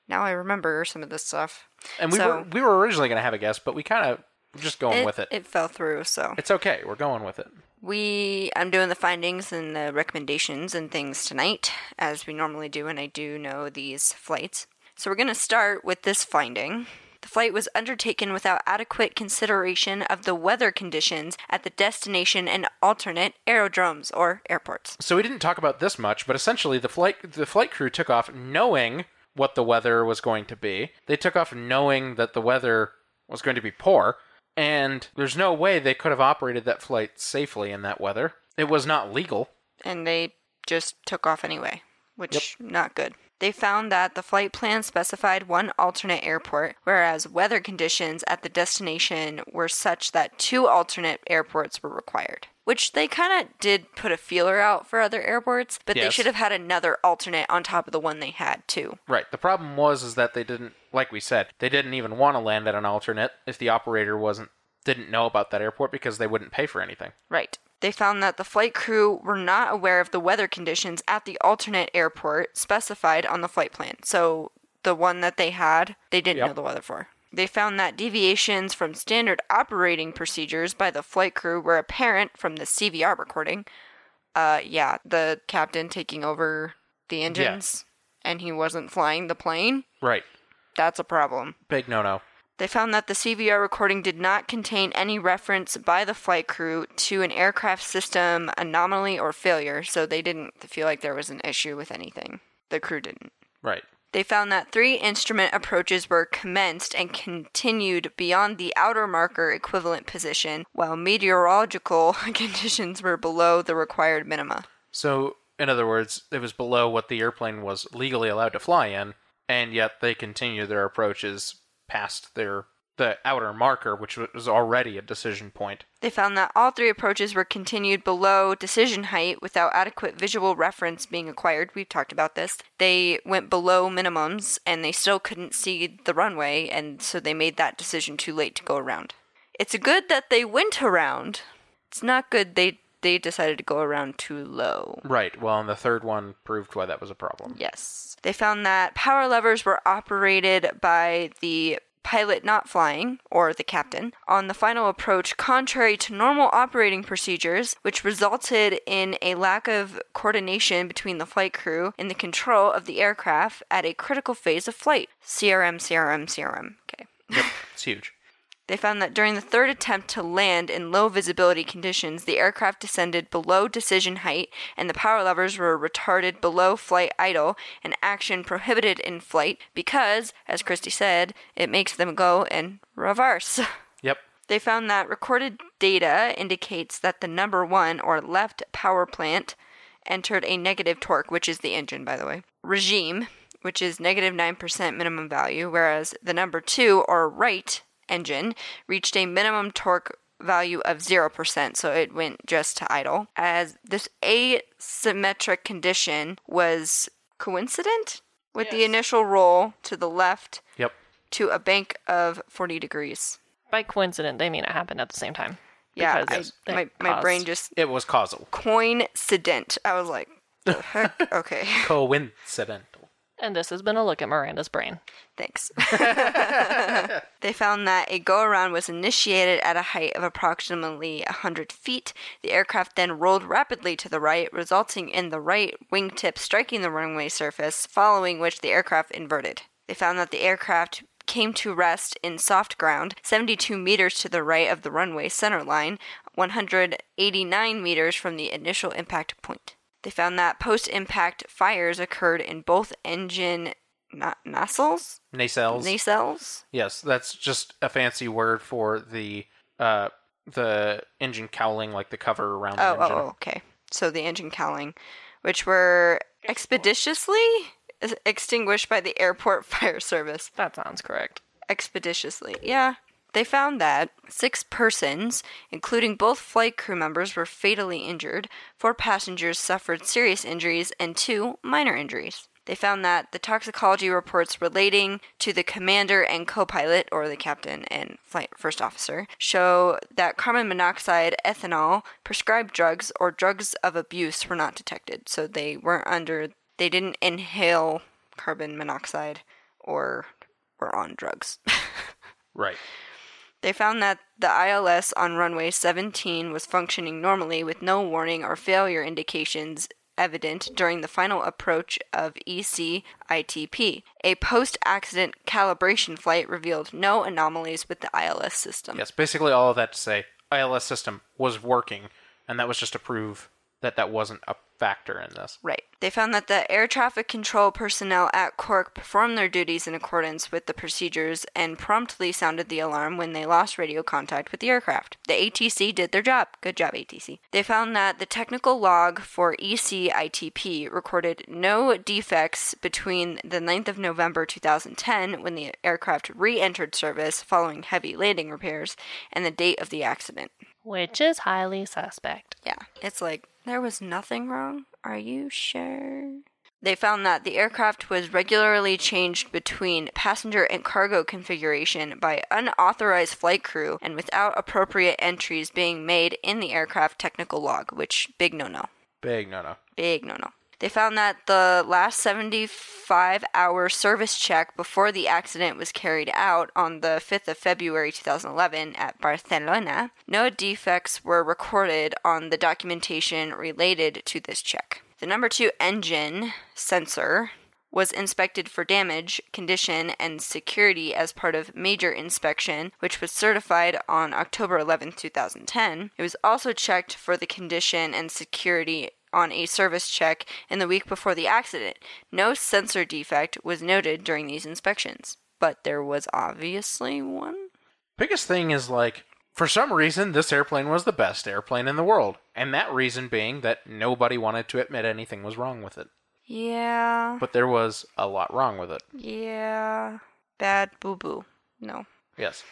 Now I remember some of this stuff. And we So- were we were originally going to have a guest, but we kind of we're just going with it. It fell through, so. It's okay. We're going with it. We, I'm doing the findings and the recommendations and things tonight, as we normally do, and I do know these flights. So we're going to start with this finding. The flight was undertaken without adequate consideration of the weather conditions at the destination and alternate aerodromes or airports. So we didn't talk about this much, but essentially the flight the flight crew took off knowing what the weather was going to be. They took off knowing that the weather was going to be poor, and there's no way they could have operated that flight safely in that weather. It was not legal. and they just took off anyway, which not good. They found that the flight plan specified one alternate airport, whereas weather conditions at the destination were such that two alternate airports were required. Which they kind of did put a feeler out for other airports, but they should have had another alternate on top of the one they had too. Right. The problem was is that they didn't like we said, they didn't even want to land at an alternate if the operator wasn't didn't know about that airport because they wouldn't pay for anything. Right. They found that the flight crew were not aware of the weather conditions at the alternate airport specified on the flight plan. So the one that they had, they didn't Yep. know the weather for. They found that deviations from standard operating procedures by the flight crew were apparent from the CVR recording. Uh, yeah, the captain taking over the engines and he wasn't flying the plane. Right. That's a problem. Big no no. They found that the CVR recording did not contain any reference by the flight crew to an aircraft system anomaly or failure, so they didn't feel like there was an issue with anything. The crew didn't. Right. They found that three instrument approaches were commenced and continued beyond the outer marker equivalent position, while meteorological conditions were below the required minima. So, in other words, it was below what the airplane was legally allowed to fly in, and yet they continued their approaches past their the outer marker, which was already a decision point. They found that all three approaches were continued below decision height without adequate visual reference being acquired. We've talked about this. They went below minimums and they still couldn't see the runway, and so they made that decision too late to go around. It's good that they went around. It's not good they they decided to go around too low. Right. Well, and the third one proved why that was a problem. Yes. They found that power levers were operated by the pilot not flying, or the captain, on the final approach contrary to normal operating procedures, which resulted in a lack of coordination between the flight crew and the control of the aircraft at a critical phase of flight. CRM, CRM, CRM. Okay. Yep. It's huge. They found that during the third attempt to land in low visibility conditions, the aircraft descended below decision height and the power levers were retarded below flight idle and action prohibited in flight because, as Christy said, it makes them go in reverse. Yep. They found that recorded data indicates that the number one or left power plant entered a negative torque, which is the engine, by the way, regime, which is negative 9% minimum value, whereas the number two or right engine reached a minimum torque value of 0%, so it went just to idle. As this asymmetric condition was coincident with the initial roll to the left Yep. to a bank of 40 degrees. By coincidence, they mean it happened at the same time. Yeah, I, Because it my, my brain just It was causal. coincident. I was like, the heck? Okay. Coincidental. And this has been a look at Miranda's brain. Thanks. they found that a go around was initiated at a height of approximately 100 feet. The aircraft then rolled rapidly to the right, resulting in the right wingtip striking the runway surface, following which the aircraft inverted. They found that the aircraft came to rest in soft ground 72 meters to the right of the runway center line, 189 meters from the initial impact point. They found that post impact fires occurred in both engine na- nacelles? Nacelles. Nacelles? yes, that's just a fancy word for the uh the engine cowling, like the cover around the Oh, oh, engine. oh, okay. So the engine cowling, which were expeditiously extinguished by the airport fire service. That sounds correct. expeditiously. Yeah. They found that six persons, including both flight crew members, were fatally injured, four passengers suffered serious injuries, and two minor injuries. They found that the toxicology reports relating to the commander and co pilot, or the captain and flight first officer, show that carbon monoxide, ethanol, prescribed drugs, or drugs of abuse were not detected. So they weren't under, they didn't inhale carbon monoxide or were on drugs. Right. They found that the ILS on runway 17 was functioning normally with no warning or failure indications evident during the final approach of EC-ITP. A post-accident calibration flight revealed no anomalies with the ILS system. Yes, basically all of that to say ILS system was working, and that was just to prove that that wasn't a factor in this. Right. They found that the air traffic control personnel at Cork performed their duties in accordance with the procedures and promptly sounded the alarm when they lost radio contact with the aircraft. The ATC did their job. Good job, ATC. They found that the technical log for ECITP recorded no defects between the 9th of November 2010, when the aircraft re entered service following heavy landing repairs, and the date of the accident. Which is highly suspect. Yeah, it's like there was nothing wrong. Are you sure? They found that the aircraft was regularly changed between passenger and cargo configuration by unauthorized flight crew and without appropriate entries being made in the aircraft technical log, which big no no. Big no no. Big no no. They found that the last 75 hour service check before the accident was carried out on the 5th of February 2011 at Barcelona, no defects were recorded on the documentation related to this check. The number two engine sensor was inspected for damage, condition, and security as part of major inspection, which was certified on October 11, 2010. It was also checked for the condition and security on a service check in the week before the accident. No sensor defect was noted during these inspections, but there was obviously one. Biggest thing is like, for some reason, this airplane was the best airplane in the world, and that reason being that nobody wanted to admit anything was wrong with it. Yeah. But there was a lot wrong with it. Yeah. Bad boo boo. No. Yes.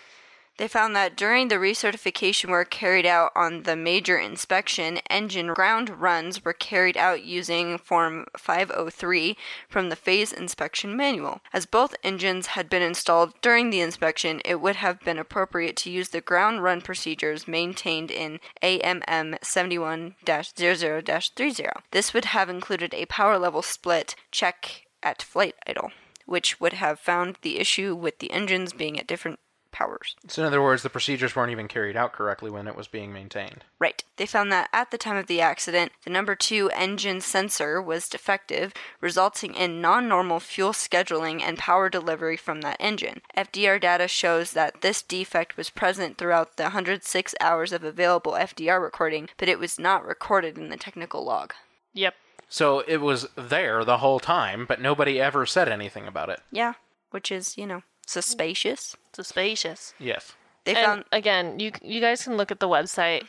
They found that during the recertification work carried out on the major inspection, engine ground runs were carried out using Form 503 from the phase inspection manual. As both engines had been installed during the inspection, it would have been appropriate to use the ground run procedures maintained in AMM 71 00 30. This would have included a power level split check at flight idle, which would have found the issue with the engines being at different powers. So, in other words, the procedures weren't even carried out correctly when it was being maintained. Right. They found that at the time of the accident, the number two engine sensor was defective, resulting in non normal fuel scheduling and power delivery from that engine. FDR data shows that this defect was present throughout the 106 hours of available FDR recording, but it was not recorded in the technical log. Yep. So it was there the whole time, but nobody ever said anything about it. Yeah, which is, you know, suspicious. Suspicious. Yes. They and found again, you you guys can look at the website.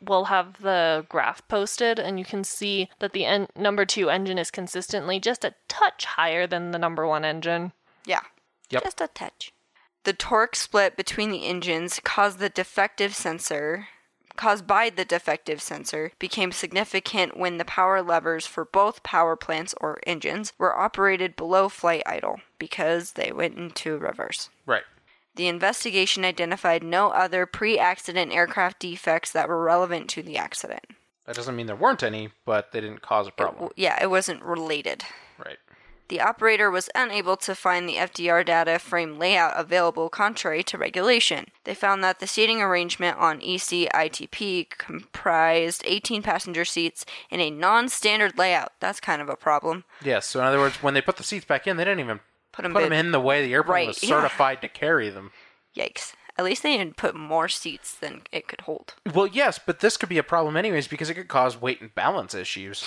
We'll have the graph posted, and you can see that the en- number two engine is consistently just a touch higher than the number one engine. Yeah. Yep. Just a touch. The torque split between the engines caused the defective sensor caused by the defective sensor became significant when the power levers for both power plants or engines were operated below flight idle because they went into reverse. Right. The investigation identified no other pre-accident aircraft defects that were relevant to the accident. That doesn't mean there weren't any, but they didn't cause a problem. W- Yeah, it wasn't related. Right. The operator was unable to find the FDR data frame layout available contrary to regulation. They found that the seating arrangement on EC ITP comprised 18 passenger seats in a non standard layout. That's kind of a problem. Yes. So in other words, when they put the seats back in, they didn't even Put 'em put them in- in the way the airplane Right, was yeah. certified to carry them. Yikes. At least they didn't put more seats than it could hold. Well, yes, but this could be a problem anyways because it could cause weight and balance issues.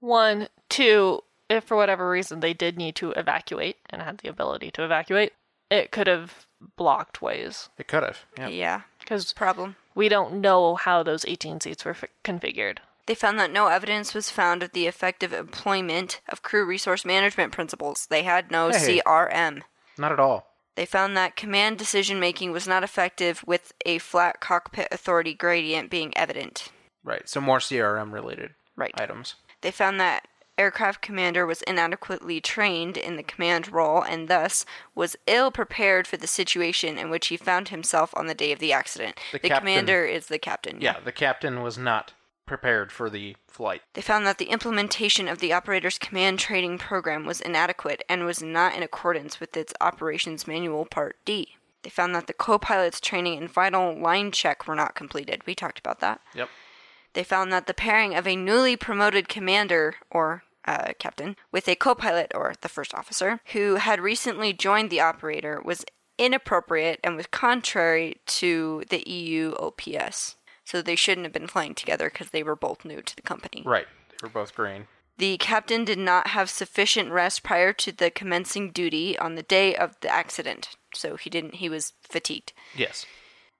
One, two, if for whatever reason they did need to evacuate and had the ability to evacuate, it could have blocked ways. It could have. Yeah. Yeah. Because Problem. we don't know how those 18 seats were f- configured. They found that no evidence was found of the effective employment of crew resource management principles. They had no Hey. CRM. Not at all. They found that command decision making was not effective with a flat cockpit authority gradient being evident. Right. So more CRM related Right. items. They found that aircraft commander was inadequately trained in the command role and thus was ill prepared for the situation in which he found himself on the day of the accident. The The, captain- commander is the captain. Yeah, the captain was not prepared for the flight. They found that the implementation of the operator's command training program was inadequate and was not in accordance with its operations manual part D. They found that the co-pilot's training and final line check were not completed. We talked about that. Yep. They found that the pairing of a newly promoted commander or uh, captain with a co-pilot or the first officer who had recently joined the operator was inappropriate and was contrary to the EU OPS. So they shouldn't have been flying together because they were both new to the company. Right. They were both green. The captain did not have sufficient rest prior to the commencing duty on the day of the accident, so he didn't he was fatigued. Yes.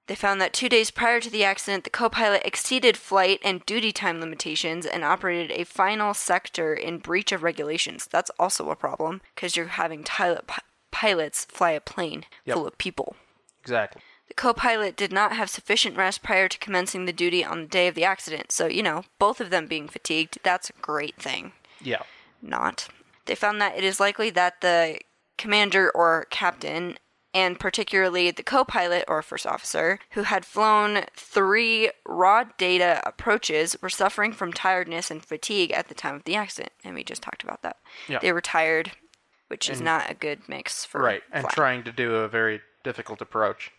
They found that 2 days prior to the accident, the co-pilot exceeded flight and duty time limitations and operated a final sector in breach of regulations. That's also a problem because you're having pilot, pi- pilots fly a plane Yep. full of people. Exactly. The co pilot did not have sufficient rest prior to commencing the duty on the day of the accident, so, you know, both of them being fatigued, that's a great thing. Yeah. Not. They found that it is likely that the commander or captain, and particularly the co pilot or first officer, who had flown three raw data approaches, were suffering from tiredness and fatigue at the time of the accident. And we just talked about that. Yeah. They were tired, which is And- not a good mix for Right. And flying. trying to do a very difficult approach.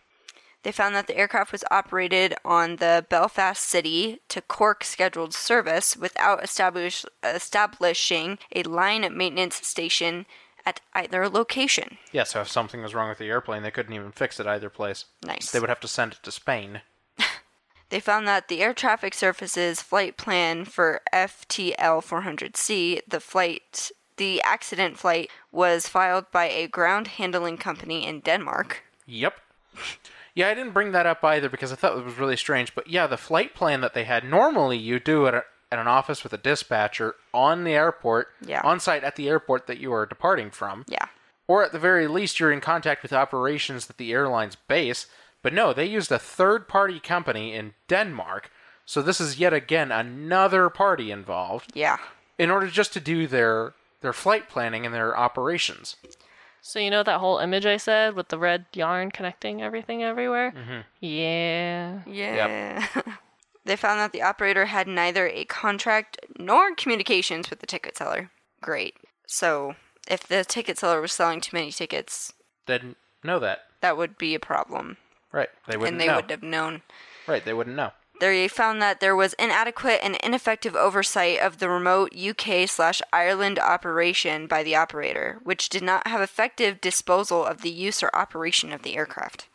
They found that the aircraft was operated on the Belfast City to Cork scheduled service without establish, establishing a line maintenance station at either location. Yeah, so if something was wrong with the airplane, they couldn't even fix it either place. Nice. They would have to send it to Spain. They found that the air traffic services flight plan for FTL 400C, the flight, the accident flight, was filed by a ground handling company in Denmark. Yep. Yeah, I didn't bring that up either because I thought it was really strange. But yeah, the flight plan that they had normally you do it at, at an office with a dispatcher on the airport, Yeah. on site at the airport that you are departing from, Yeah. or at the very least you're in contact with operations at the airline's base. But no, they used a third party company in Denmark. So this is yet again another party involved Yeah. in order just to do their their flight planning and their operations. So you know that whole image I said with the red yarn connecting everything everywhere? Mm-hmm. Yeah. Yeah. they found that the operator had neither a contract nor communications with the ticket seller. Great. So, if the ticket seller was selling too many tickets, They Didn't know that. that would be a problem. Right. They wouldn't and they know. would have known. Right, they wouldn't know. They found that there was inadequate and ineffective oversight of the remote UK slash Ireland operation by the operator, which did not have effective disposal of the use or operation of the aircraft.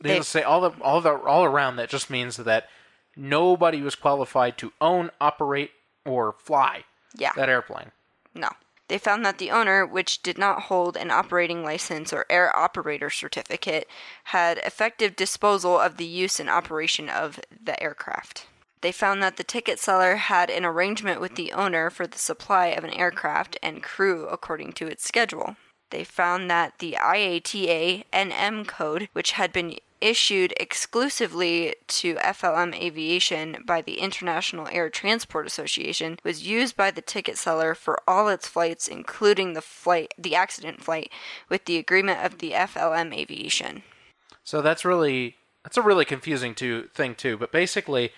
They, They- just say all the all the all around that just means that nobody was qualified to own, operate, or fly Yeah. that airplane. No. They found that the owner, which did not hold an operating license or air operator certificate, had effective disposal of the use and operation of the aircraft. They found that the ticket seller had an arrangement with the owner for the supply of an aircraft and crew according to its schedule. They found that the IATA NM code, which had been issued exclusively to FLM Aviation by the International Air Transport Association, was used by the ticket seller for all its flights, including the flight, the accident flight, with the agreement of the FLM Aviation. So that's really that's a really confusing too thing too. But basically,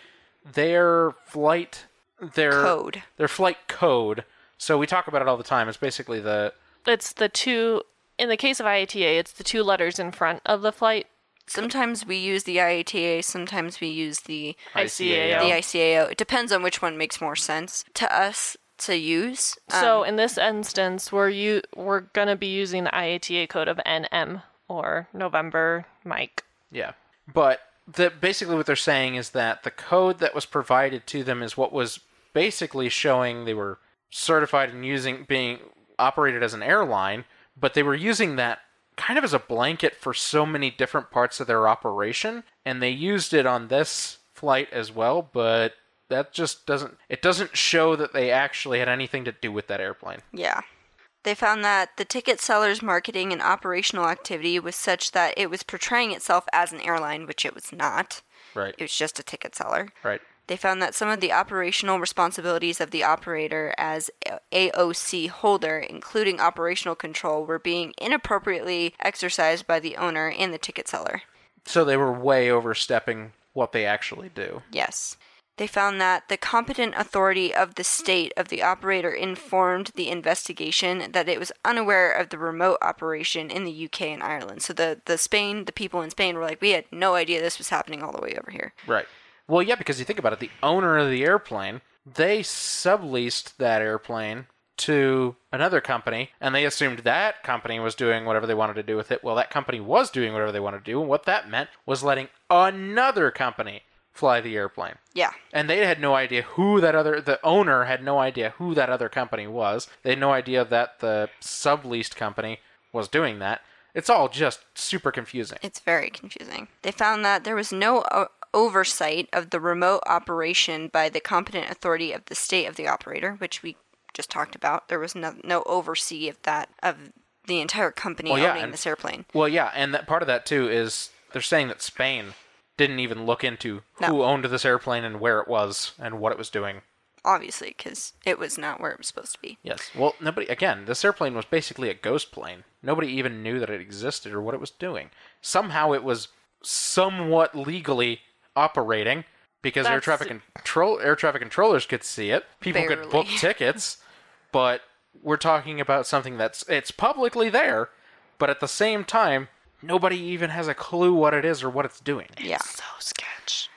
their flight their Code. their flight code. So we talk about it all the time. It's basically the it's the two. In the case of IATA, it's the two letters in front of the flight. Sometimes we use the IATA, sometimes we use the ICAO. the ICAO. It depends on which one makes more sense to us to use. So Um, in this instance, we're you we're gonna be using the IATA code of NM or November Mike. Yeah. But the basically what they're saying is that the code that was provided to them is what was basically showing they were certified and using being operated as an airline, but they were using that kind of as a blanket for so many different parts of their operation and they used it on this flight as well, but that just doesn't it doesn't show that they actually had anything to do with that airplane. Yeah. They found that the ticket seller's marketing and operational activity was such that it was portraying itself as an airline, which it was not. Right. It was just a ticket seller. Right. They found that some of the operational responsibilities of the operator as AOC holder, including operational control, were being inappropriately exercised by the owner and the ticket seller. So they were way overstepping what they actually do. Yes. They found that the competent authority of the state of the operator informed the investigation that it was unaware of the remote operation in the UK and Ireland. So the, the Spain, the people in Spain were like, we had no idea this was happening all the way over here. Right. Well, yeah, because you think about it, the owner of the airplane, they subleased that airplane to another company, and they assumed that company was doing whatever they wanted to do with it. Well, that company was doing whatever they wanted to do, and what that meant was letting another company fly the airplane. Yeah. And they had no idea who that other, the owner had no idea who that other company was. They had no idea that the subleased company was doing that. It's all just super confusing. It's very confusing. They found that there was no o- oversight of the remote operation by the competent authority of the state of the operator, which we just talked about. There was no, no oversee of that of the entire company Well, yeah, owning and- this airplane. Well, yeah, and that part of that too is they're saying that Spain didn't even look into No. who owned this airplane and where it was and what it was doing. Obviously, because it was not where it was supposed to be. Yes. Well, nobody. Again, this airplane was basically a ghost plane. Nobody even knew that it existed or what it was doing. Somehow, it was somewhat legally operating because air traffic control air traffic controllers could see it. People could book tickets, but we're talking about something that's it's publicly there, but at the same time, nobody even has a clue what it is or what it's doing. Yeah. So sketch.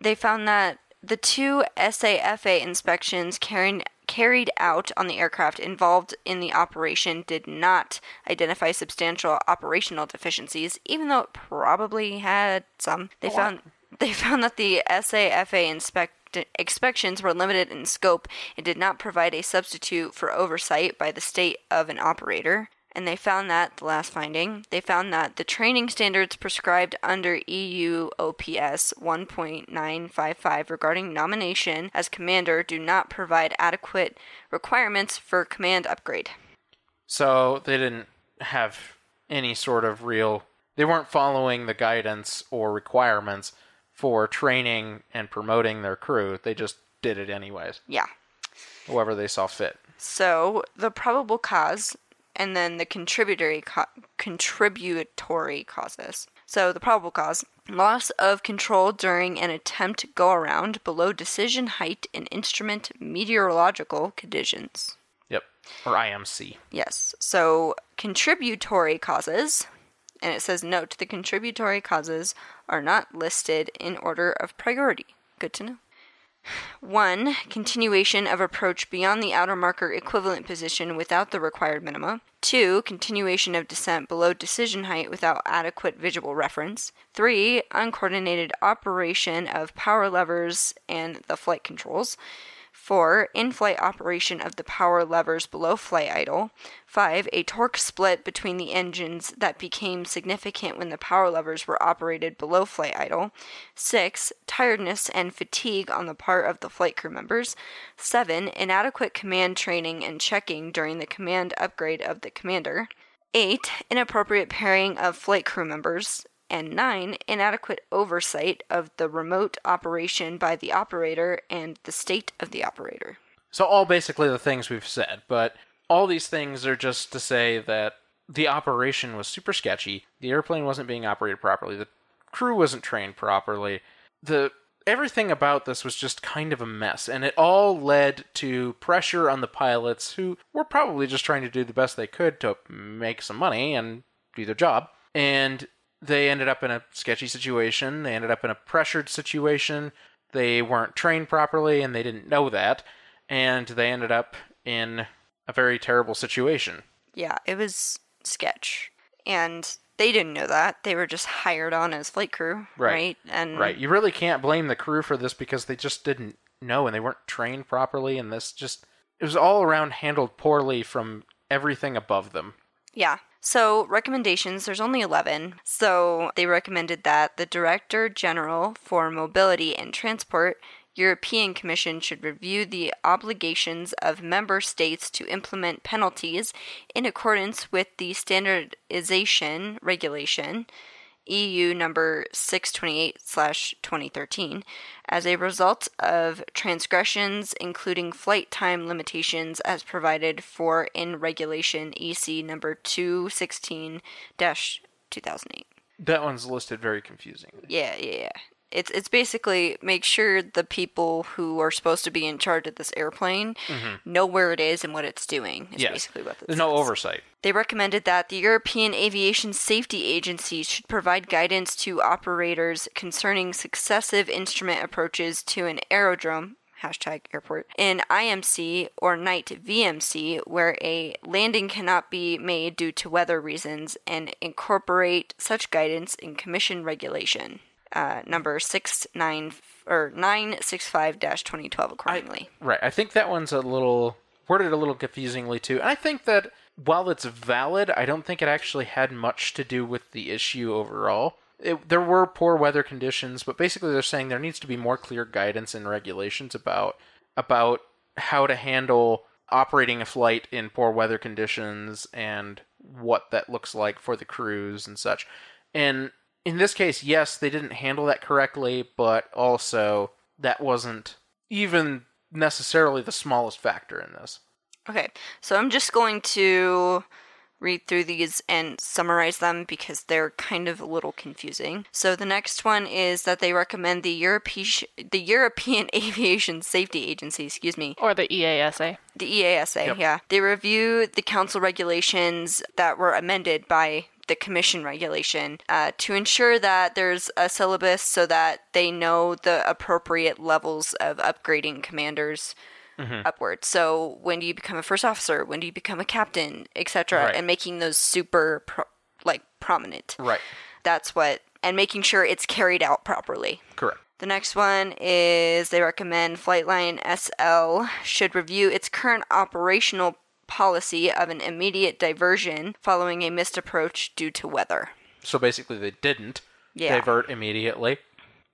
They found that the two SAFA inspections carrying, carried out on the aircraft involved in the operation did not identify substantial operational deficiencies, even though it probably had some. They found they found that the SAFA inspect inspections were limited in scope and did not provide a substitute for oversight by the state of an operator. And they found that, the last finding, they found that the training standards prescribed under EU OPS 1.955 regarding nomination as commander do not provide adequate requirements for command upgrade. So they didn't have any sort of real. They weren't following the guidance or requirements for training and promoting their crew. They just did it anyways, Yeah. however they saw fit. So the probable cause and then the contributory co- contributory causes. So the probable cause loss of control during an attempt go around below decision height in instrument meteorological conditions. Yep. Or IMC. Yes. So contributory causes and it says note the contributory causes are not listed in order of priority. Good to know. One, continuation of approach beyond the outer marker equivalent position without the required minima. Two, continuation of descent below decision height without adequate visual reference. Three, uncoordinated operation of power levers and the flight controls. Four, in flight operation of the power levers below flight idle. Five, a torque split between the engines that became significant when the power levers were operated below flight idle. Six, tiredness and fatigue on the part of the flight crew members. Seven, inadequate command training and checking during the command upgrade of the commander. Eight, inappropriate pairing of flight crew members and 9. Inadequate oversight of the remote operation by the operator and the state of the operator. So all basically the things we've said, but all these things are just to say that the operation was super sketchy. The airplane wasn't being operated properly. The crew wasn't trained properly. The everything about this was just kind of a mess, and it all led to pressure on the pilots who were probably just trying to do the best they could to make some money and do their job. And they ended up in a sketchy situation. They ended up in a pressured situation. They weren't trained properly and they didn't know that. And they ended up in a very terrible situation. Yeah, it was sketch. And they didn't know that. They were just hired on as flight crew, Right. right? And Right. You really can't blame the crew for this because they just didn't know and they weren't trained properly. And this just, it was all around handled poorly from everything above them. Yeah. So, recommendations, there's only 11. So, they recommended that the Director General for Mobility and Transport, European Commission, should review the obligations of member states to implement penalties in accordance with the standardization regulation. EU number 628/2013 as a result of transgressions including flight time limitations as provided for in regulation EC number 216-2008. That one's listed very confusing. Yeah, yeah, yeah. It's it's basically make sure the people who are supposed to be in charge of this airplane mm-hmm. know where it is and what it's doing. Is Yes. basically what this There's no oversight. They recommended that the European Aviation Safety Agency should provide guidance to operators concerning successive instrument approaches to an aerodrome. Hashtag airport in IMC or night VMC, where a landing cannot be made due to weather reasons, and incorporate such guidance in Commission regulation uh, number six nine or nine six five dash twenty twelve accordingly. Right. I think that one's a little worded a little confusingly too. And I think that while it's valid, I don't think it actually had much to do with the issue overall. It, there were poor weather conditions, but basically they're saying there needs to be more clear guidance and regulations about about how to handle operating a flight in poor weather conditions and what that looks like for the crews and such. And in this case, yes, they didn't handle that correctly, but also that wasn't even necessarily the smallest factor in this. Okay, so I'm just going to read through these and summarize them because they're kind of a little confusing. So the next one is that they recommend the European the European Aviation Safety Agency, excuse me, Or the EASA. the EASA, Yep. yeah. They review the council regulations that were amended by the commission regulation uh, to ensure that there's a syllabus so that they know the appropriate levels of upgrading commanders upward. So when do you become a first officer? When do you become a captain, etc. Right. And making those super pro- like prominent. Right. That's what and making sure it's carried out properly. Correct. The next one is they recommend Flightline SL should review its current operational policy of an immediate diversion following a missed approach due to weather. So basically, they didn't Yeah. divert immediately.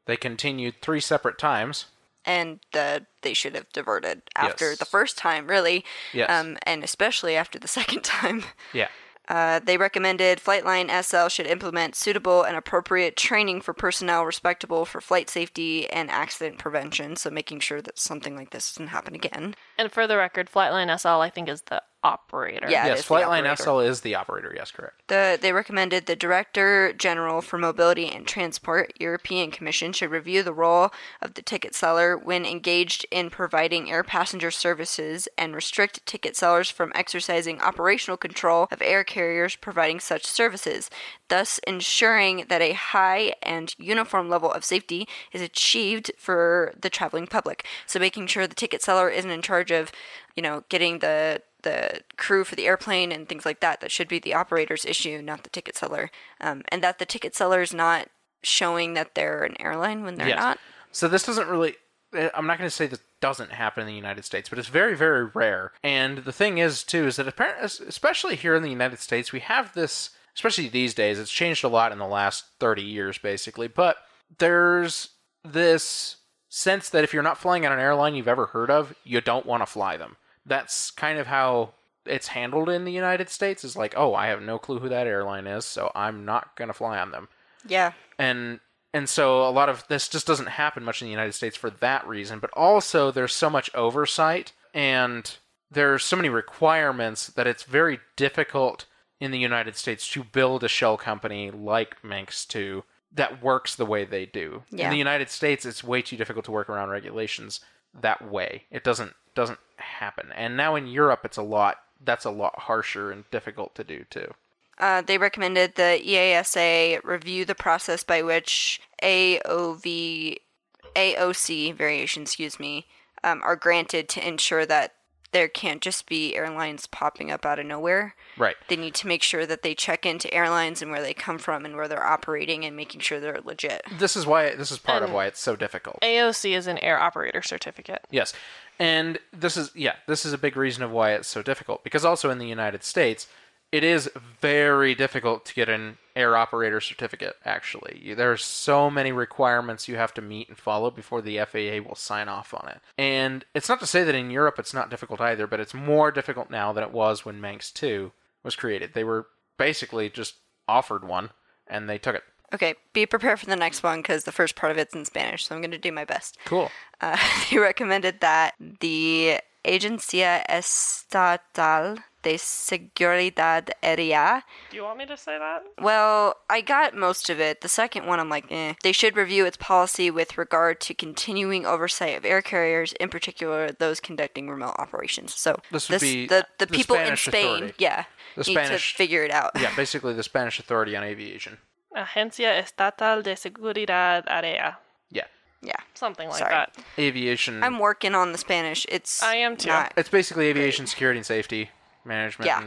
They continued three separate times. And uh, they should have diverted after Yes. the first time, really. Yes. Um, and especially after the second time. Yeah. Uh, they recommended Flightline SL should implement suitable and appropriate training for personnel respectable for flight safety and accident prevention, so making sure that something like this doesn't happen again. And for the record, Flightline SL, I think, is the operator. Yeah. Yes. is Flightline operator. SL is the operator. Yes, correct. The, they recommended the Director General for Mobility and Transport, European Commission, should review the role of the ticket seller when engaged in providing air passenger services and restrict ticket sellers from exercising operational control of air carriers providing such services, thus ensuring that a high and uniform level of safety is achieved for the traveling public. So making sure the ticket seller isn't in charge of, you know, getting the the crew for the airplane and things like that. That should be the operator's issue, not the ticket seller. Um, and that the ticket seller is not showing that they're an airline when they're Yes. not. So this doesn't really. eh, I'm not going to say this doesn't happen in the United States, but it's very, very rare. And the thing is, too, is that apparently, especially here in the United States, we have this. Especially these days, it's changed a lot in the last 30 years, basically. But there's this sense that if you're not flying on an airline you've ever heard of, you don't want to fly them. That's kind of how it's handled in the United States. Is like, oh, I have no clue who that airline is, so I'm not going to fly on them Yeah. and and so a lot of this just doesn't happen much in the United States for that reason. But also, there's so much oversight and there's so many requirements that it's very difficult in the United States to build a shell company like Manx to that works the way they do. Yeah. In the United States, it's way too difficult to work around regulations that way. It doesn't doesn't happen. And now in Europe, it's a lot. That's a lot harsher and difficult to do too. Uh, they recommended the EASA review the process by which AOV, AOC variations, excuse me, um, are granted to ensure that there can't just be airlines popping up out of nowhere. Right. They need to make sure that they check into airlines and where they come from and where they're operating and making sure they're legit. This is why. This is part of why it's so difficult. AOC is an air operator certificate. Yes. And this is yeah, this is a big reason of why it's so difficult because also in the United States, it is very difficult to get an air operator certificate actually. there are so many requirements you have to meet and follow before the FAA will sign off on it. And it's not to say that in Europe it's not difficult either, but it's more difficult now than it was when Manx 2 was created. They were basically just offered one and they took it. Okay, be prepared for the next one because the first part of it's in Spanish, so I'm going to do my best. Cool. Uh, they recommended that the Agencia Estatal de Seguridad Aérea. Do you want me to say that? Well, I got most of it. The second one, I'm like, eh. They should review its policy with regard to continuing oversight of air carriers, in particular those conducting remote operations. So This would be the the, the people Spanish in Spain, authority. yeah, The need Spanish- to figure it out. Yeah, basically the Spanish Authority on Aviation. Agencia Estatal de Seguridad Área. Yeah. Yeah. Something like Sorry. that. Aviation I'm working on the Spanish. It's I am too. not- It's basically aviation security and safety management Yeah.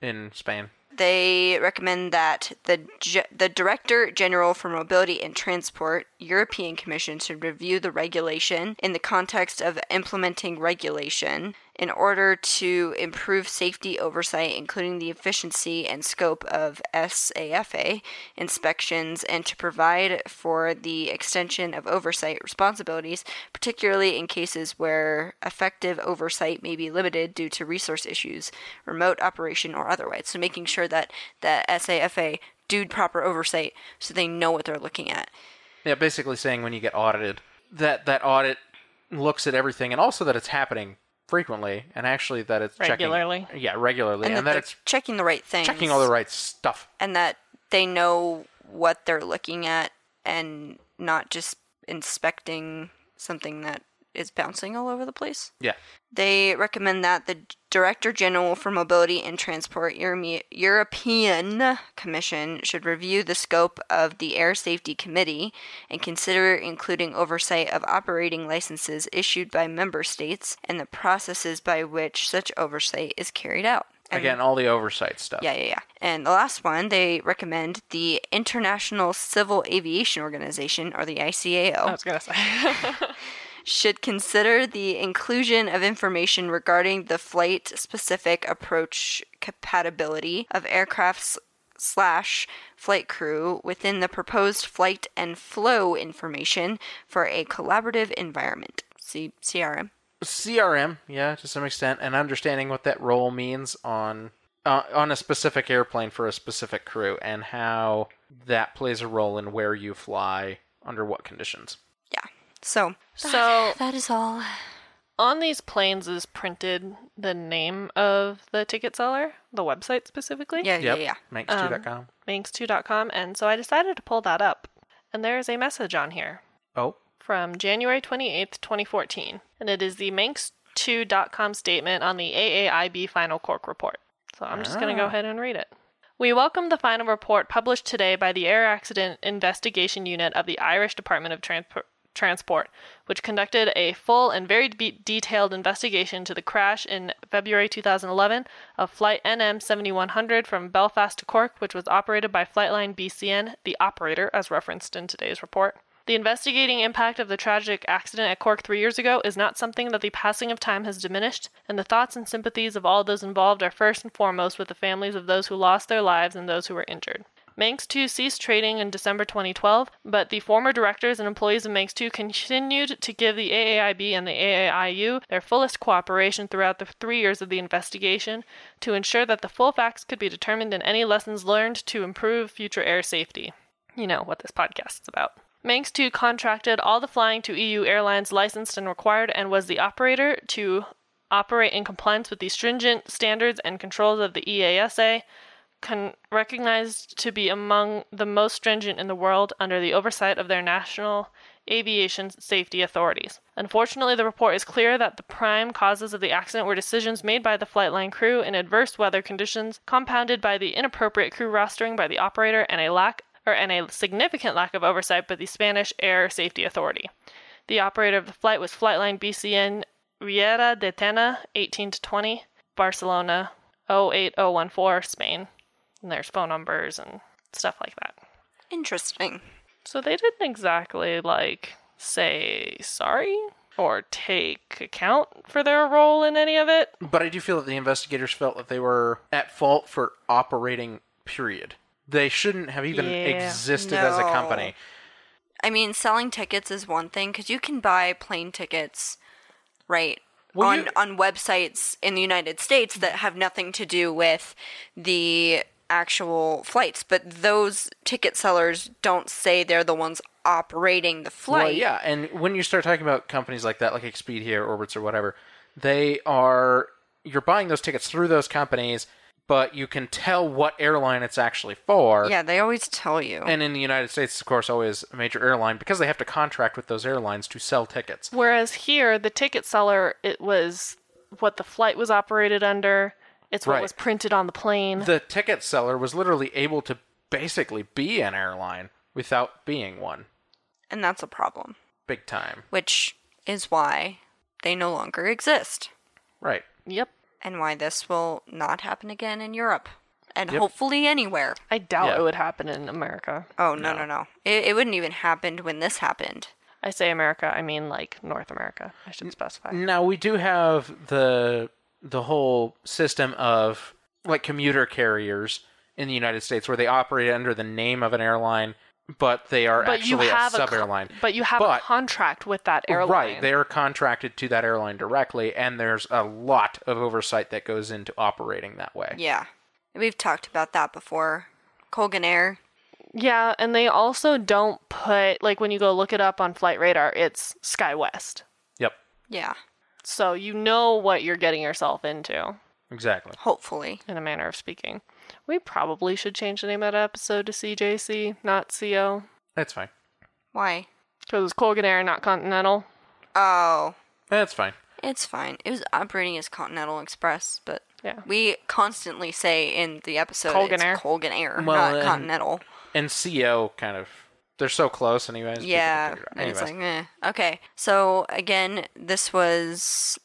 in, in Spain. They recommend that the Ge- the Director General for Mobility and Transport, European Commission, should review the regulation in the context of implementing regulation in order to improve safety oversight, including the efficiency and scope of SAFA inspections, and to provide for the extension of oversight responsibilities, particularly in cases where effective oversight may be limited due to resource issues, remote operation, or otherwise. So making sure that that SAFA do proper oversight so they know what they're looking at. Yeah, basically saying when you get audited, that that audit looks at everything, and also that it's happening frequently, and actually that it's Regularly. Checking, yeah, regularly, And, and, that that, it's checking the right things. checking all the right stuff. and that they know what they're looking at and not just inspecting something that is bouncing all over the place. Yeah, They recommend that the Director General for Mobility and Transport Eurome- European Commission should review the scope of the Air Safety Committee and consider including oversight of operating licenses issued by member states and the processes by which such oversight is carried out. And- again, all the oversight stuff. yeah, yeah, yeah. And the last one, they recommend the International Civil Aviation Organization, or the ICAO I was gonna say. should consider the inclusion of information regarding the flight specific approach compatibility of aircrafts slash flight crew within the proposed flight and flow information for a collaborative environment. C- CRM. CRM, yeah, to some extent, and understanding what that role means on uh, on a specific airplane for a specific crew, and how that plays a role in where you fly under what conditions. Yeah. So so that is all. on these planes is printed the name of the ticket seller, the website specifically. Yeah, Yep, yeah, yeah. Manx2.com. Manx2.com, and so I decided to pull that up. And there is a message on here oh, from January 28th, 2014, and it is the Manx2.com statement on the AAIB Final Cork Report. So I'm just going to go Ah. ahead and read it. We welcome the final report published today by the Air Accident Investigation Unit of the Irish Department of Transport. Transport, which conducted a full and very de- detailed investigation to the crash in February 2011 of Flight NM 7100 from Belfast to Cork, which was operated by Flightline BCN, the operator, as referenced in today's report. The investigating impact of the tragic accident at Cork three years ago is not something that the passing of time has diminished, and the thoughts and sympathies of all those involved are first and foremost with the families of those who lost their lives and those who were injured. Manx 2 ceased trading in December 2012, but the former directors and employees of Manx 2 continued to give the AAIB and the AAIU their fullest cooperation throughout the three years of the investigation to ensure that the full facts could be determined and any lessons learned to improve future air safety. You know what this podcast is about. Manx 2 contracted all the flying to EU airlines licensed and required and was the operator to operate in compliance with the stringent standards and controls of the EASA, con- recognized to be among the most stringent in the world under the oversight of their national aviation safety authorities. Unfortunately, the report is clear that the prime causes of the accident were decisions made by the Flightline crew in adverse weather conditions, compounded by the inappropriate crew rostering by the operator and a lack or and a significant lack of oversight by the Spanish Air Safety Authority. The operator of the flight was Flightline BCN Riera de Tena, 18 to 20, Barcelona 08014, Spain. And there's phone numbers and stuff like that. Interesting. So they didn't exactly like say sorry or take account for their role in any of it. But I do feel that the investigators felt that they were at fault for operating, period. They shouldn't have even Yeah. existed as a company. I mean, selling tickets is one thing because you can buy plane tickets, right, Well, on you- on websites in the United States that have nothing to do with the actual flights. But those ticket sellers don't say they're the ones operating the flight. Well, yeah, and when you start talking about companies like that, like Expedia or Orbitz or whatever, they are you're buying those tickets through those companies, but you can tell what airline it's actually for. Yeah, they always tell you. And in the United States, of course, always a major airline because they have to contract with those airlines to sell tickets. Whereas here, the ticket seller, it was what the flight was operated under. It's what Right. was printed on the plane. The ticket seller was literally able to basically be an airline without being one. and that's a problem, Big time. which is why they no longer exist. Right. yep. and why this will not happen again in Europe and Yep. hopefully anywhere. I doubt Yeah. it would happen in America. Oh no no no! It, it wouldn't even happen when this happened. I say America, I mean like North America. I should specify. Now we do have the the whole system of like commuter carriers in the United States where they operate under the name of an airline, but they are But you actually have a a sub co- airline. but you have But- a contract with that airline. Right, they are contracted to that airline directly, and there's a lot of oversight that goes into operating that way. Yeah, we've talked about that before. Colgan Air. Yeah, and they also don't put like when you go look it up on Flight Radar, it's SkyWest. Yep, Yeah, So you know what you're getting yourself into, exactly. hopefully. in a manner of speaking. We probably should change the name of that episode to CJC, not CO. That's fine. Why? Because it's Colgan Air, not Continental. Oh, That's fine. it's fine. It was operating as Continental Express, but Yeah. we constantly say in the episode Colgan it's Air. Colgan Air, Well, not and- Continental. And CO kind of they're so close, anyways. Yeah, and it's like, eh. Okay, so again, this was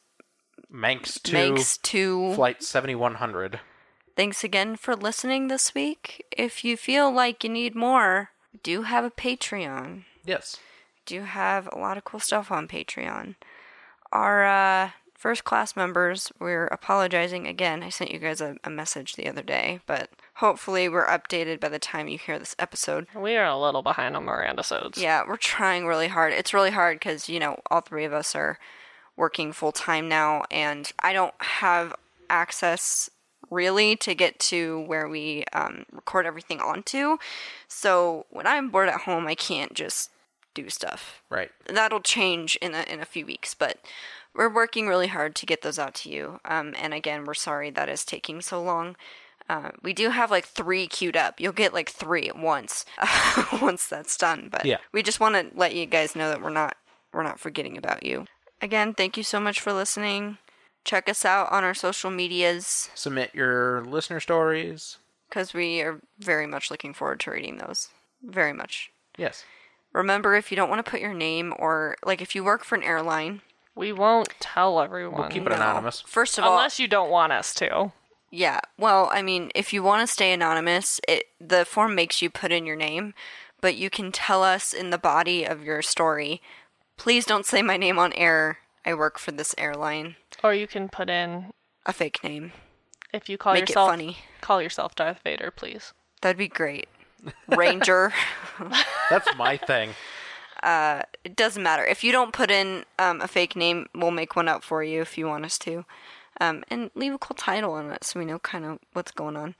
Manx two, Manx two flight seventy one hundred. Thanks again for listening this week. If you feel like you need more, do have a Patreon. Yes. Do have a lot of cool stuff on Patreon. Our uh, first class members, we're apologizing again. I sent you guys a, a message the other day, but hopefully we're updated by the time you hear this episode. We are a little behind on Miranda sodes. Yeah, we're trying really hard. It's really hard because, you know, all three of us are working full time now, and I don't have access really to get to where we um, record everything onto. So when I'm bored at home, I can't just do stuff. Right. That'll change in a, in a few weeks, but we're working really hard to get those out to you. Um, and again, we're sorry that is taking so long. Uh, we do have like three queued up. You'll get like three at once once that's done. But Yeah. we just want to let you guys know that we're not we're not forgetting about you. Again, thank you so much for listening. Check us out on our social medias Submit your listener stories. because we are very much looking forward to reading those. Very much. Yes. Remember, if you don't want to put your name or like if you work for an airline, We won't tell everyone. We'll keep it no. anonymous. First of all, Unless you don't want us to. Yeah. Well, I mean, if you want to stay anonymous, it the form makes you put in your name, but you can tell us in the body of your story, please don't say my name on air. I work for this airline. Or you can put in A fake name. if you call Make it yourself funny. call yourself Darth Vader, please. That'd be great. Ranger. That's my thing. it doesn't matter. If you don't put in um, a fake name, we'll make one up for you if you want us to. Um, and leave a cool title on it so we know kind of what's going on.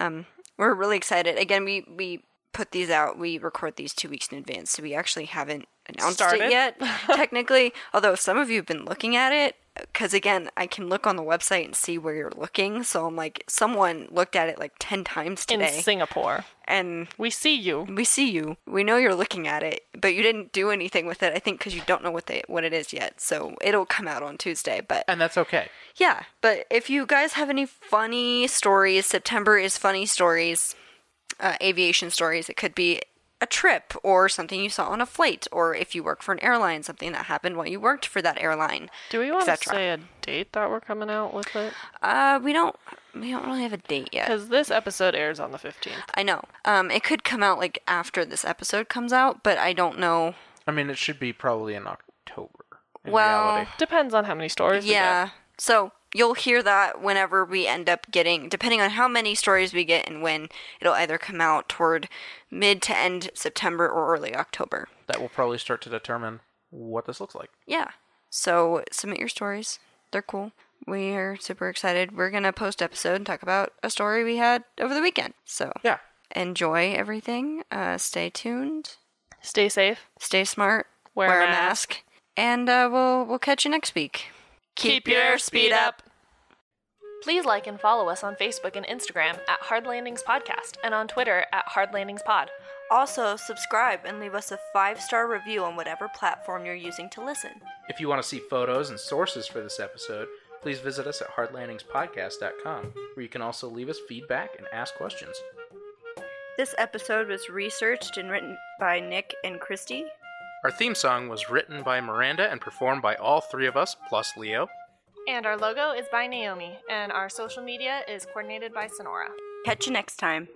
Um, we're really excited. Again, we, we put these out. We record these two weeks in advance, so we actually haven't announced Started? it yet, technically. Although some of you have been looking at it. Because again, I can look on the website and see where you're looking. So I'm like, someone looked at it like 10 times today. In. Singapore. and We see you. we see you. We know you're looking at it, but you didn't do anything with it. I think because you don't know what they what it is yet. So it'll come out on Tuesday. But And that's okay. yeah, but if you guys have any funny stories, September is funny stories, uh, aviation stories. It could be a trip or something you saw on a flight, or if you work for an airline, something that happened while you worked for that airline. Do we want to say a date that we're coming out with it? Uh, we don't we don't really have a date yet. Because this episode airs on the 15th. I know. Um, it could come out like after this episode comes out, but I don't know. I mean, it should be probably in October. In Well, reality. Depends on how many stories we Yeah. get. So you'll hear that whenever we end up getting, depending on how many stories we get and when, it'll either come out toward mid to end September or early October. that will probably start to determine what this looks like. Yeah. So submit your stories. They're cool. We are super excited. We're going to post episode and talk about a story we had over the weekend. So Yeah. enjoy everything. Uh, stay tuned. Stay safe. Stay smart. Wear a a mask. And uh, we'll we'll catch you next week. Keep your speed up. Please like and follow us on Facebook and Instagram at Hard Landings Podcast and on Twitter at Hard Landings Pod. Also, subscribe and leave us a five star review on whatever platform you're using to listen. If you want to see photos and sources for this episode, please visit us at hardlandingspodcast.com, where you can also leave us feedback and ask questions. This episode was researched and written by Nick and Christy. Our theme song was written by Miranda and performed by all three of us, plus Leo. And our logo is by Naomi, and our social media is coordinated by Sonora. Catch you next time.